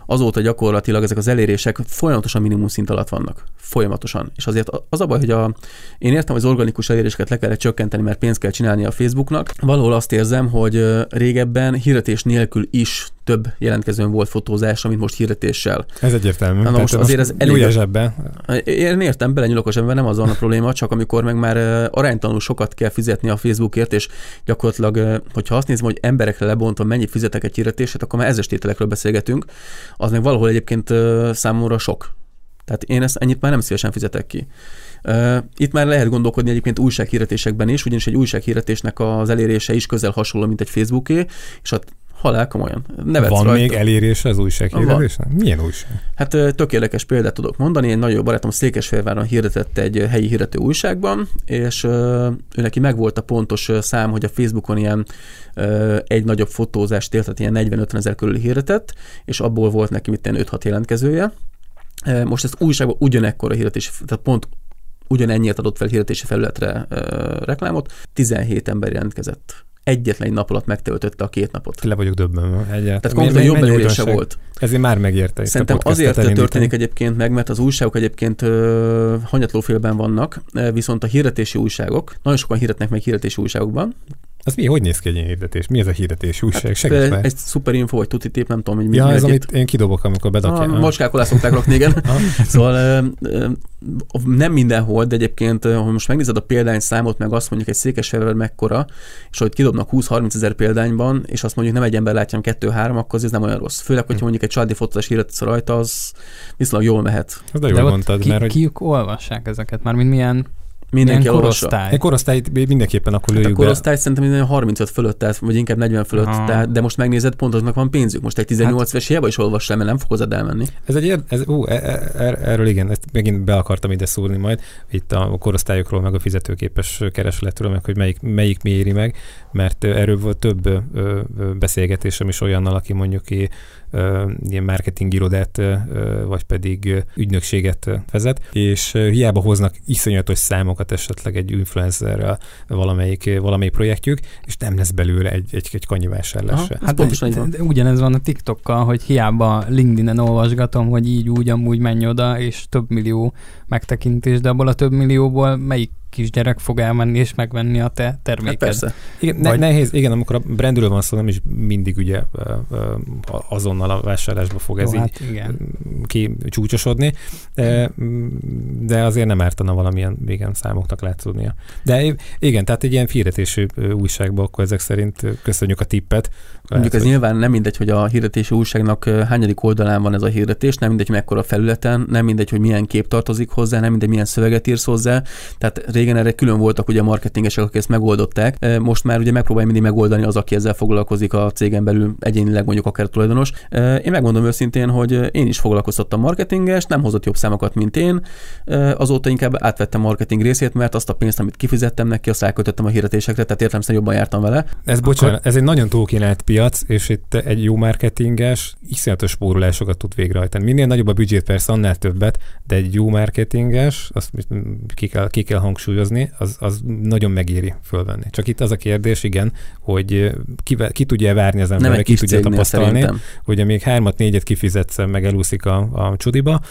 azóta gyakorlatilag ezek az elérések folyamatosan minimum szint alatt vannak. Folyamatosan. És azért az a baj, hogy a, én értem, hogy az organikus eléréseket le kellett csökkenteni, mert pénzt kell csinálni a Facebooknak. Valahol azt érzem, hogy régebben hirdetés nélkül is több jelentkezőn volt fotózás, mint most hirdetéssel. Ez egyértelmű. Na, most azért ez elég... zsebbe. Én értem, belenyúlok a zsebbe, nem az a probléma, csak amikor meg már aránytalanul sokat kell fizetni a Facebookért, és gyakorlatilag, hogyha azt nézem, hogy emberekre lebontva mennyit fizetek egy hirdetését, akkor már ezes tételekről beszélgetünk, az meg valahol egyébként számomra sok. Tehát én ezt ennyit már nem szívesen fizetek ki. Itt már lehet gondolkodni egyébként újsághirdetésekben is, ugyanis egy újsághirdetésnek az elérése is közel hasonló, mint egy Facebooké, és a halál komolyan. Nevetsz Van rajta. még elérése az újsághirdetésnek? Milyen újság? Hát tök érdekes példát tudok mondani. Egy nagyon barátom Székesfehérváron hirdetett egy helyi hirdető ő és ő neki megvolt a pontos szám, hogy a Facebookon ilyen egy nagyobb fotózást élt, tehát ilyen 40-50 ezer körül hirdetett, és abból volt neki mit 5-6 jelentkezője. Most ezt újságban ugyanekkor a hirdetés, tehát pont ugyanennyiért adott fel hirdetési felületre reklámot, 17 ember jelentkezett egyetlen egy nap alatt megtöltötte a két napot. Le vagyok döbbenve. Egyáltalán. Tehát konkrétan jobb elérése volt. Ezért már megérte. Szerintem azért történik egyébként meg, mert az újságok egyébként uh, hanyatlófélben vannak, viszont a hirdetési újságok, nagyon sokan hirdetnek meg hirdetési újságokban, az mi? Hogy néz ki egy ilyen hirdetés? Mi ez a hirdetés újság? Hát, Egy szuper info, vagy tuti tép, nem tudom, hogy mi. Ja, ez, amit én kidobok, amikor bedakják. Ah, macskák alá szokták rakni, igen. szóval nem mindenhol, de egyébként, ha most megnézed a példány számot, meg azt mondjuk egy székesfehérvár mekkora, és hogy kidobnak 20-30 ezer példányban, és azt mondjuk nem egy ember látja, hanem 2-3, akkor ez nem olyan rossz. Főleg, hogyha mondjuk egy családi fotózás hirdetés rajta, az viszonylag jól mehet. Ez de jól de mondtad, ki, mert hogy... Kiük olvassák ezeket? Már mint milyen Mindenki korosztály. Egy korosztályt mindenképpen akkor lőjük hát a korosztály be. szerintem minden 35 fölött, tehát, vagy inkább 40 fölött, tehát, de most megnézed, pont aznak van pénzük. Most egy 18 hát, éves hiába is olvass mert nem fog hozzád elmenni. Ez egy, ez, ú, er, er, erről igen, ezt megint be akartam ide szúrni majd, itt a korosztályokról, meg a fizetőképes keresletről, meg hogy melyik, melyik mi éri meg, mert erről volt több beszélgetésem is olyannal, aki mondjuk ki ilyen marketing irodát, vagy pedig ügynökséget vezet, és hiába hoznak iszonyatos számokat esetleg egy influencerrel valamelyik, valamelyik projektjük, és nem lesz belőle egy, egy, egy kanyivásárlás se. Hát de, de, de, ugyanez van a TikTokkal, hogy hiába LinkedIn-en olvasgatom, hogy így úgy amúgy menj oda, és több millió megtekintés, de abból a több millióból melyik kisgyerek fog elmenni és megvenni a te terméked. Hát persze. Igen, ne, Vagy... nehéz, igen, amikor a brandről van szó, nem is mindig ugye azonnal a vásárlásba fog ez Jó, hát így igen. ki csúcsosodni, de, de azért nem ártana valamilyen végen számoknak látszódnia. De igen, tehát egy ilyen hirdetésű újságban akkor ezek szerint köszönjük a tippet. Mondjuk ez hogy... nyilván nem mindegy, hogy a hirdetési újságnak hányadik oldalán van ez a hirdetés, nem mindegy, hogy mekkora felületen, nem mindegy, hogy milyen kép tartozik hozzá, nem mindegy, milyen szöveget írsz hozzá. Tehát régen erre külön voltak ugye a marketingesek, akik ezt megoldották. Most már ugye megpróbálja mindig megoldani az, aki ezzel foglalkozik a cégen belül, egyénileg mondjuk akár tulajdonos. Én megmondom őszintén, hogy én is foglalkoztattam marketinges, nem hozott jobb számokat, mint én. Azóta inkább átvettem marketing részét, mert azt a pénzt, amit kifizettem neki, azt elköltöttem a hirdetésekre, tehát értelemszerűen jobban jártam vele. Ez bocsánat, Akkor... ez egy nagyon túlkínált piac, és itt egy jó marketinges iszonyatos spórolásokat tud végrehajtani. Minél nagyobb a büdzsét, persze annál többet, de egy jó marketinges, azt ki kell, ki kell hangsúlyozni, az, az nagyon megéri fölvenni. Csak itt az a kérdés, igen, hogy ki, ki tudja várni az ember, ki tudja tapasztalni, szerintem. hogy amíg hármat, négyet kifizetsz, meg elúszik a, a csudiba,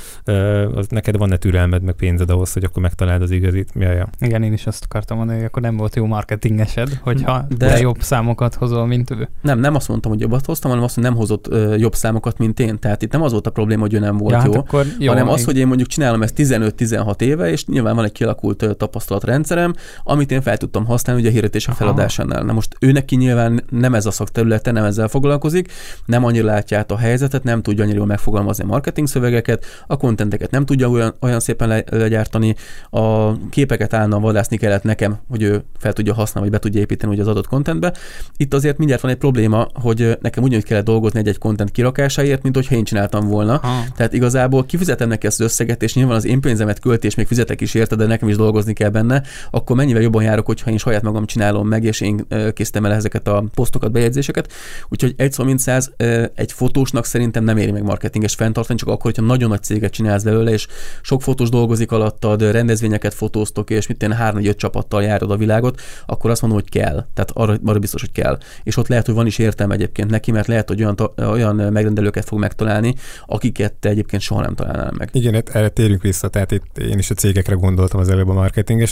az neked van-e türelmed, meg pénzed ahhoz, hogy akkor megtaláld az igazit. Ja, ja. Igen, én is azt akartam mondani, hogy akkor nem volt jó marketingesed, hogyha de, de jobb számokat hozol, mint ő. Nem, nem azt mondtam, hogy jobbat hoztam, hanem azt, hogy nem hozott ö, jobb számokat, mint én. Tehát itt nem az volt a probléma, hogy ő nem volt ja, jó, hát akkor jó, hanem az, hogy én mondjuk csinálom ezt 15-16 éve, és nyilván van egy kialakult tapasztalatrendszerem, amit én fel tudtam használni ugye a hirdetés a feladásánál. Na most ő neki nyilván nem ez a szakterülete, nem ezzel foglalkozik, nem annyira látja át a helyzetet, nem tudja annyira megfogalmazni a marketing szövegeket, a kontenteket nem tudja olyan, olyan szépen le, legyártani, a képeket állna vadászni kellett nekem, hogy ő fel tudja használni, vagy be tudja építeni ugye az adott kontentbe. Itt azért mindjárt van egy probléma, hogy nekem ugyanúgy kellett dolgozni egy-egy kontent kirakásáért, mint hogyha én csináltam volna. Ha. Tehát igazából kifizetem neki ezt az összeget, és nyilván az én pénzemet költi, és még fizetek is érte, de nekem is dolgozni kell benne, akkor mennyivel jobban járok, hogyha én saját magam csinálom meg, és én készítem el ezeket a posztokat, bejegyzéseket. Úgyhogy egy szó mint száz, egy fotósnak szerintem nem éri meg marketinges fenntartani, csak akkor, hogyha nagyon nagy céget csinálsz belőle, és sok fotós dolgozik alattad, rendezvényeket fotóztok, és mit három öt csapattal járod a világot, akkor azt mondom, hogy kell. Tehát arra, arra biztos, hogy kell. És ott lehet, hogy van is értelme egyébként neki, mert lehet, hogy olyan, olyan megrendelőket fog megtalálni, akiket te egyébként soha nem találnál meg. Igen, erre térjünk vissza. Tehát itt én is a cégekre gondoltam az előbb a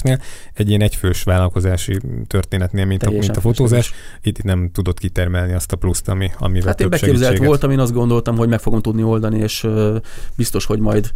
marketingesnél. Egy ilyen egyfős vállalkozási történetnél, mint, a, mint a fotózás, itt nem tudott kitermelni azt a pluszt, ami, amivel Hát én beképzelt voltam, én azt gondoltam, hogy meg fogom tudni oldani, és biztos, hogy majd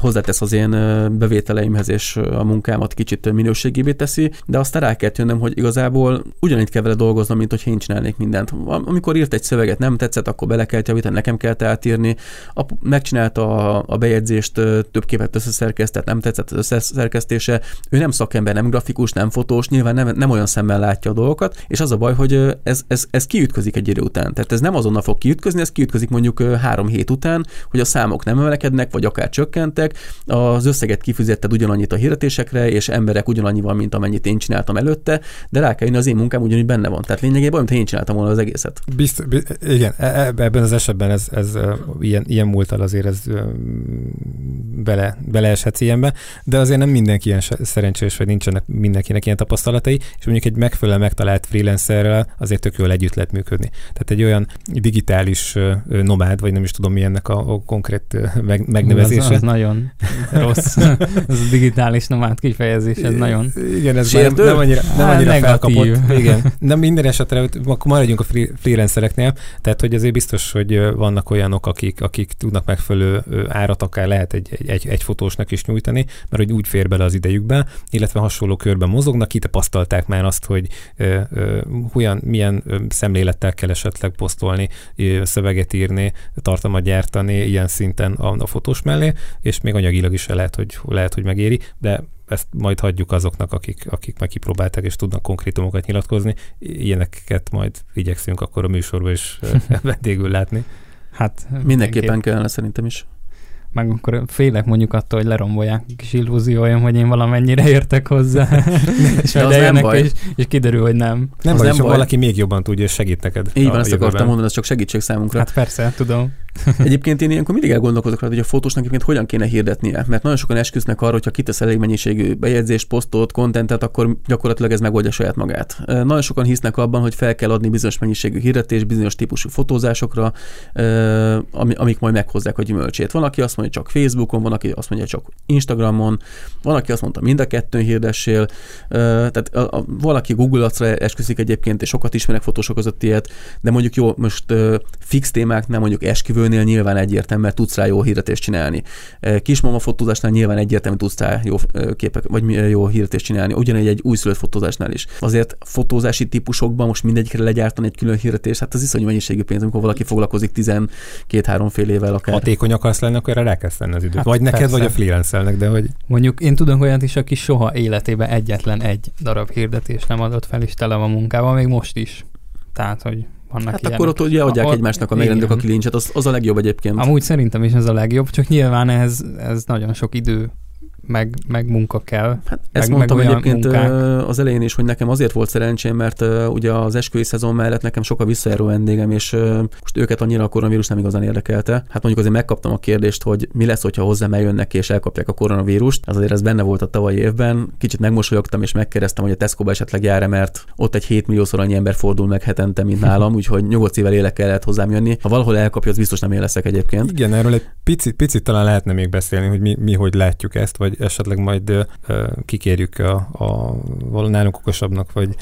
hozzátesz az én bevételeimhez, és a munkámat kicsit minőségébé teszi, de aztán rá kell jönnöm, hogy igazából ugyanígy kell vele dolgoznom, mint hogy én csinálnék mindent. Amikor írt egy szöveget, nem tetszett, akkor bele kell javítani, nekem kell átírni. A, megcsinálta a, a bejegyzést, több képet összeszerkesztett, nem tetszett az összeszerkesztése. Ő nem szakember, nem grafikus, nem fotós, nyilván nem, nem olyan szemmel látja a dolgokat, és az a baj, hogy ez, ez, ez kiütközik egy idő után. Tehát ez nem azonnal fog kiütközni, ez kiütközik mondjuk három hét után, hogy a számok nem emelkednek, vagy akár csökkentek, az összeget kifizetted ugyanannyit a hirdetésekre, és emberek ugyanannyival, mint amennyit én csináltam előtte, de rá kell jönni, az én munkám ugyanúgy benne van. Tehát lényegében olyan, én csináltam volna az egészet. Bizt, igen, e, e, ebben az esetben ez, ez ilyen, ilyen múltal azért ez bele, beleeshetsz ilyenbe, de azért nem mindenki ilyen szerencsés, vagy nincsenek mindenkinek ilyen tapasztalatai, és mondjuk egy megfelelően megtalált freelancerrel azért tök jól együtt lehet működni. Tehát egy olyan digitális nomád, vagy nem is tudom mi ennek a, a konkrét meg, megnevezése. Az, az nagyon rossz. ez a digitális nomád kifejezés, ez nagyon Igen, ez nem, nem annyira, nem annyira felkapott. Igen. De minden esetre, akkor maradjunk a freelancereknél, tehát hogy azért biztos, hogy vannak olyanok, akik, akik tudnak megfelelő árat akár lehet egy, egy, egy, egy fotósnak is nyújtani, mert hogy úgy fér bele az idejükbe, illetve hasonló körben mozognak, kitapasztalták már azt, hogy ö, ö, hogyan, milyen szemlélettel kell esetleg posztolni, ö, szöveget írni, tartalmat gyártani ilyen szinten a, a fotós mellé, és még anyagilag is lehet, hogy, lehet, hogy megéri, de ezt majd hagyjuk azoknak, akik, akik meg kipróbálták és tudnak konkrétumokat nyilatkozni. Ilyeneket majd igyekszünk akkor a műsorban is vendégül látni. Hát mindenképpen kellene szerintem is meg akkor félek mondjuk attól, hogy lerombolják a kis illúzióim, hogy én valamennyire értek hozzá, és majd eljönnek, és, és kiderül, hogy nem. Nem az baj, nem baj. valaki még jobban tudja, és segít neked. Így van, ezt akartam mondani, ez csak segítség számunkra. Hát persze, tudom. Egyébként én ilyenkor mindig elgondolkozok rá, hogy a fotósnak egyébként hogyan kéne hirdetnie, mert nagyon sokan esküsznek arra, hogy ha kitesz elég mennyiségű bejegyzést, posztot, kontentet, akkor gyakorlatilag ez megoldja saját magát. Nagyon sokan hisznek abban, hogy fel kell adni bizonyos mennyiségű hirdetés, bizonyos típusú fotózásokra, amik majd meghozzák a gyümölcsét. Van, aki azt mondja, csak Facebookon, van, aki azt mondja, csak Instagramon, van, aki azt mondta, mind a kettőn hirdessél. Tehát valaki Google Ads-ra esküszik egyébként, és sokat ismerek fotósok között ilyet, de mondjuk jó, most fix témáknál, mondjuk esküvőnél nyilván egyértelmű, mert tudsz rá jó hirdetést csinálni. Kismama fotózásnál nyilván egyértelmű tudsz rá jó képek, vagy jó hirdetést csinálni. Ugyanígy egy újszülött fotózásnál is. Azért fotózási típusokban most mindegyikre legyártani egy külön hirdetést, hát az iszonyú mennyiségű pénz, amikor valaki foglalkozik 12-3 fél évvel akár. Hatékony akarsz lenni, akkor erre rá kell tenni az időt. Hát vagy neked, persze. vagy a freelancernek, de hogy... Mondjuk én tudom olyat is, aki soha életében egyetlen egy darab hirdetés nem adott fel, és tele van munkával, még most is. Tehát, hogy vannak Hát ilyenek. akkor ott ugye adják a, egymásnak a megrendelők a kilincset, az, az a legjobb egyébként. Amúgy szerintem is ez a legjobb, csak nyilván ez, ez nagyon sok idő meg, meg munka kell. Hát ezt meg, mondtam meg egyébként munkák. az elején is, hogy nekem azért volt szerencsém, mert ugye az esküvői szezon mellett nekem sokkal visszajáró vendégem, és most őket annyira a koronavírus nem igazán érdekelte. Hát mondjuk azért megkaptam a kérdést, hogy mi lesz, hogyha hozzám eljönnek és elkapják a koronavírust. Az azért ez benne volt a tavalyi évben. Kicsit megmosolyogtam és megkérdeztem, hogy a Tesco-ba esetleg jár mert ott egy 7 milliószor annyi ember fordul meg hetente, mint nálam, úgyhogy nyugodt szívvel élek el lehet hozzám jönni. Ha valahol elkapja, az biztos nem én leszek egyébként. Igen, erről egy picit, picit talán lehetne még beszélni, hogy mi, mi hogy látjuk ezt, vagy esetleg majd kikérjük a, a nálunk okosabbnak, vagy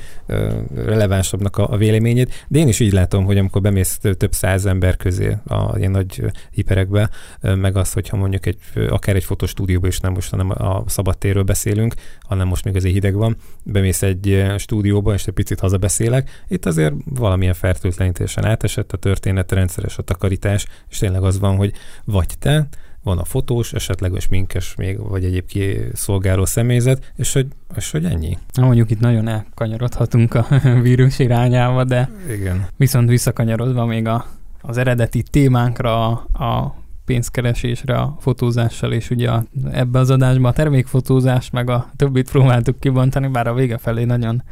relevánsabbnak a, a véleményét. De én is így látom, hogy amikor bemész több száz ember közé a ilyen nagy hiperekbe, meg az, hogyha mondjuk egy, akár egy fotostúdióban is nem most nem a szabadtérről beszélünk, hanem most még azért hideg van, bemész egy stúdióba, és egy picit hazabeszélek, itt azért valamilyen fertőtlenítésen átesett a történet, rendszeres a takarítás, és tényleg az van, hogy vagy te, van a fotós, esetleges minkes még, vagy egyéb szolgáló személyzet, és hogy, és hogy ennyi. Na, mondjuk itt nagyon elkanyarodhatunk a vírus irányába, de Igen. viszont visszakanyarodva még a, az eredeti témánkra, a pénzkeresésre a fotózással, és ugye a, ebbe az adásban a termékfotózás, meg a többit próbáltuk kibontani, bár a vége felé nagyon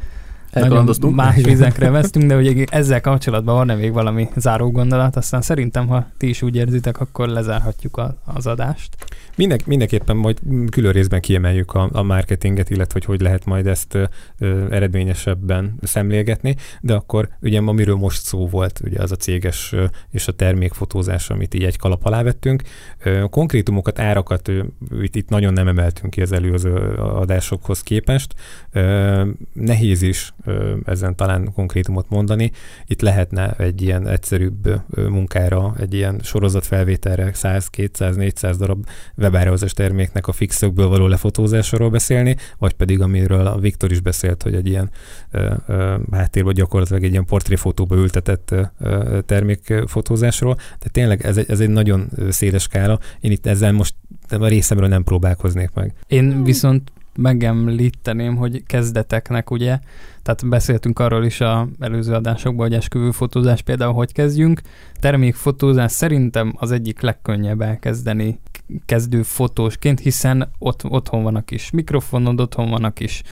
nagyon más vizekre vesztünk, de ugye ezzel kapcsolatban van-e még valami záró gondolat, aztán szerintem, ha ti is úgy érzitek, akkor lezárhatjuk a, az adást. Mindenk, mindenképpen majd külön részben kiemeljük a, a marketinget, illetve hogy hogy lehet majd ezt ö, eredményesebben szemlélgetni, de akkor ugye amiről most szó volt, ugye az a céges ö, és a termékfotózás, amit így egy kalap alá vettünk. Ö, konkrétumokat, árakat ö, itt, itt nagyon nem emeltünk ki az előző adásokhoz képest. Ö, nehéz is ö, ezen talán konkrétumot mondani. Itt lehetne egy ilyen egyszerűbb munkára, egy ilyen sorozatfelvételre 100, 200, 400 darab webáraozás terméknek a fixökből való lefotózásról beszélni, vagy pedig amiről a Viktor is beszélt, hogy egy ilyen ö, ö, háttérben gyakorlatilag egy ilyen portréfotóba ültetett ö, termékfotózásról. Tehát tényleg ez egy, ez egy nagyon széles skála. Én itt ezzel most a részemről nem próbálkoznék meg. Én viszont megemlíteném, hogy kezdeteknek ugye, tehát beszéltünk arról is a előző adásokban, hogy esküvőfotózás például hogy kezdjünk. Termékfotózás szerintem az egyik legkönnyebb elkezdeni kezdő fotósként, hiszen ott, otthon van a kis mikrofonod, otthon van a kis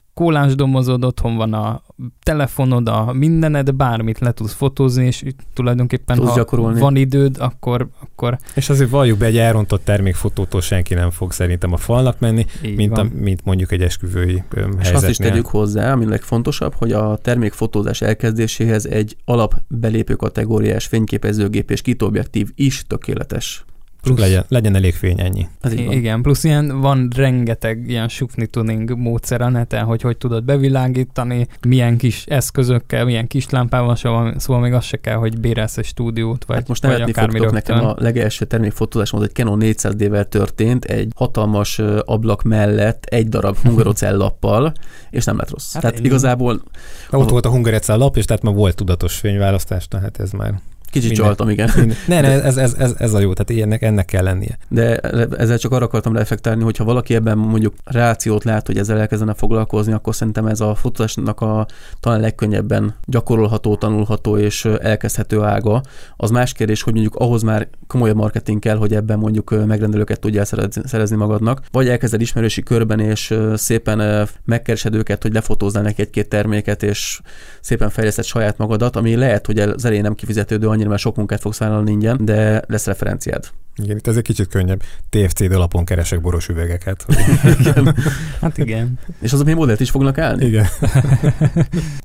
domozod, otthon van a telefonod, a mindened, bármit le tudsz fotózni, és tulajdonképpen tudsz ha gyakorolni. van időd, akkor, akkor... És azért valljuk be, egy elrontott termékfotótól senki nem fog szerintem a falnak menni, mint, a, mint mondjuk egy esküvői helyzetnél. És azt is tegyük hozzá, ami legfontosabb, hogy a termékfotózás elkezdéséhez egy alapbelépő kategóriás fényképezőgép és kitobjektív is tökéletes. Plusz, legyen, legyen elég fény, ennyi. Ez így van. Igen, plusz ilyen van rengeteg ilyen sufni tuning módszer a neten, hogy hogy tudod bevilágítani, milyen kis eszközökkel, milyen kis lámpával, szóval, szóval még az se kell, hogy bérelsz egy stúdiót, vagy, hát most nevetni fogtok nekem a legelső termékfotózásom az egy Canon 400D-vel történt, egy hatalmas ablak mellett egy darab hungarocell lappal, és nem lett rossz. Hát tehát én... igazából... Ott volt a hungarocell lap, és tehát már volt tudatos fényválasztás, tehát ez már... Kicsit Minden. csaltam, igen. ne, ne, ez, ez, ez, ez a jó, tehát ennek, ennek kell lennie. De ezzel csak arra akartam reflektálni, hogyha valaki ebben mondjuk reációt lát, hogy ezzel elkezdene foglalkozni, akkor szerintem ez a fotózásnak a talán legkönnyebben gyakorolható, tanulható és elkezdhető ága. Az más kérdés, hogy mondjuk ahhoz már komolyabb marketing kell, hogy ebben mondjuk megrendelőket tudjál szerezni magadnak, vagy elkezded ismerősi körben, és szépen megkeresed őket, hogy lefotóznál neki egy-két terméket, és szépen fejleszted saját magadat, ami lehet, hogy az elején nem kifizetődő annyira, mert sok munkát fogsz vállalni ingyen, de lesz referenciád. Igen, itt ez egy kicsit könnyebb. TFC-d alapon keresek boros üvegeket. igen. hát igen. És azok még modellt is fognak állni? Igen.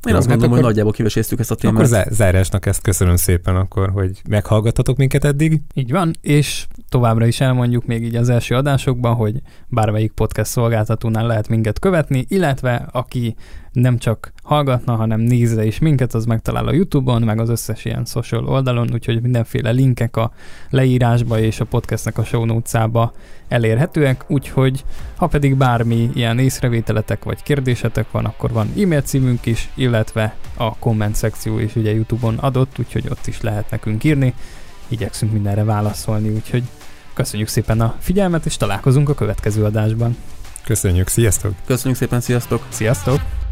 Én azt gondolom, hát hogy nagyjából kiveséztük ezt a témát. Akkor zárásnak ezt köszönöm szépen akkor, hogy meghallgattatok minket eddig. Így van, és továbbra is elmondjuk még így az első adásokban, hogy bármelyik podcast szolgáltatónál lehet minket követni, illetve aki nem csak hallgatna, hanem nézze is minket, az megtalál a Youtube-on, meg az összes ilyen social oldalon, úgyhogy mindenféle linkek a leírásba és a podcastnek a show notes-ába elérhetőek, úgyhogy ha pedig bármi ilyen észrevételetek vagy kérdésetek van, akkor van e-mail címünk is, illetve a komment szekció is ugye Youtube-on adott, úgyhogy ott is lehet nekünk írni, igyekszünk mindenre válaszolni, úgyhogy köszönjük szépen a figyelmet, és találkozunk a következő adásban. Köszönjük, sziasztok! Köszönjük szépen, sziasztok! Sziasztok!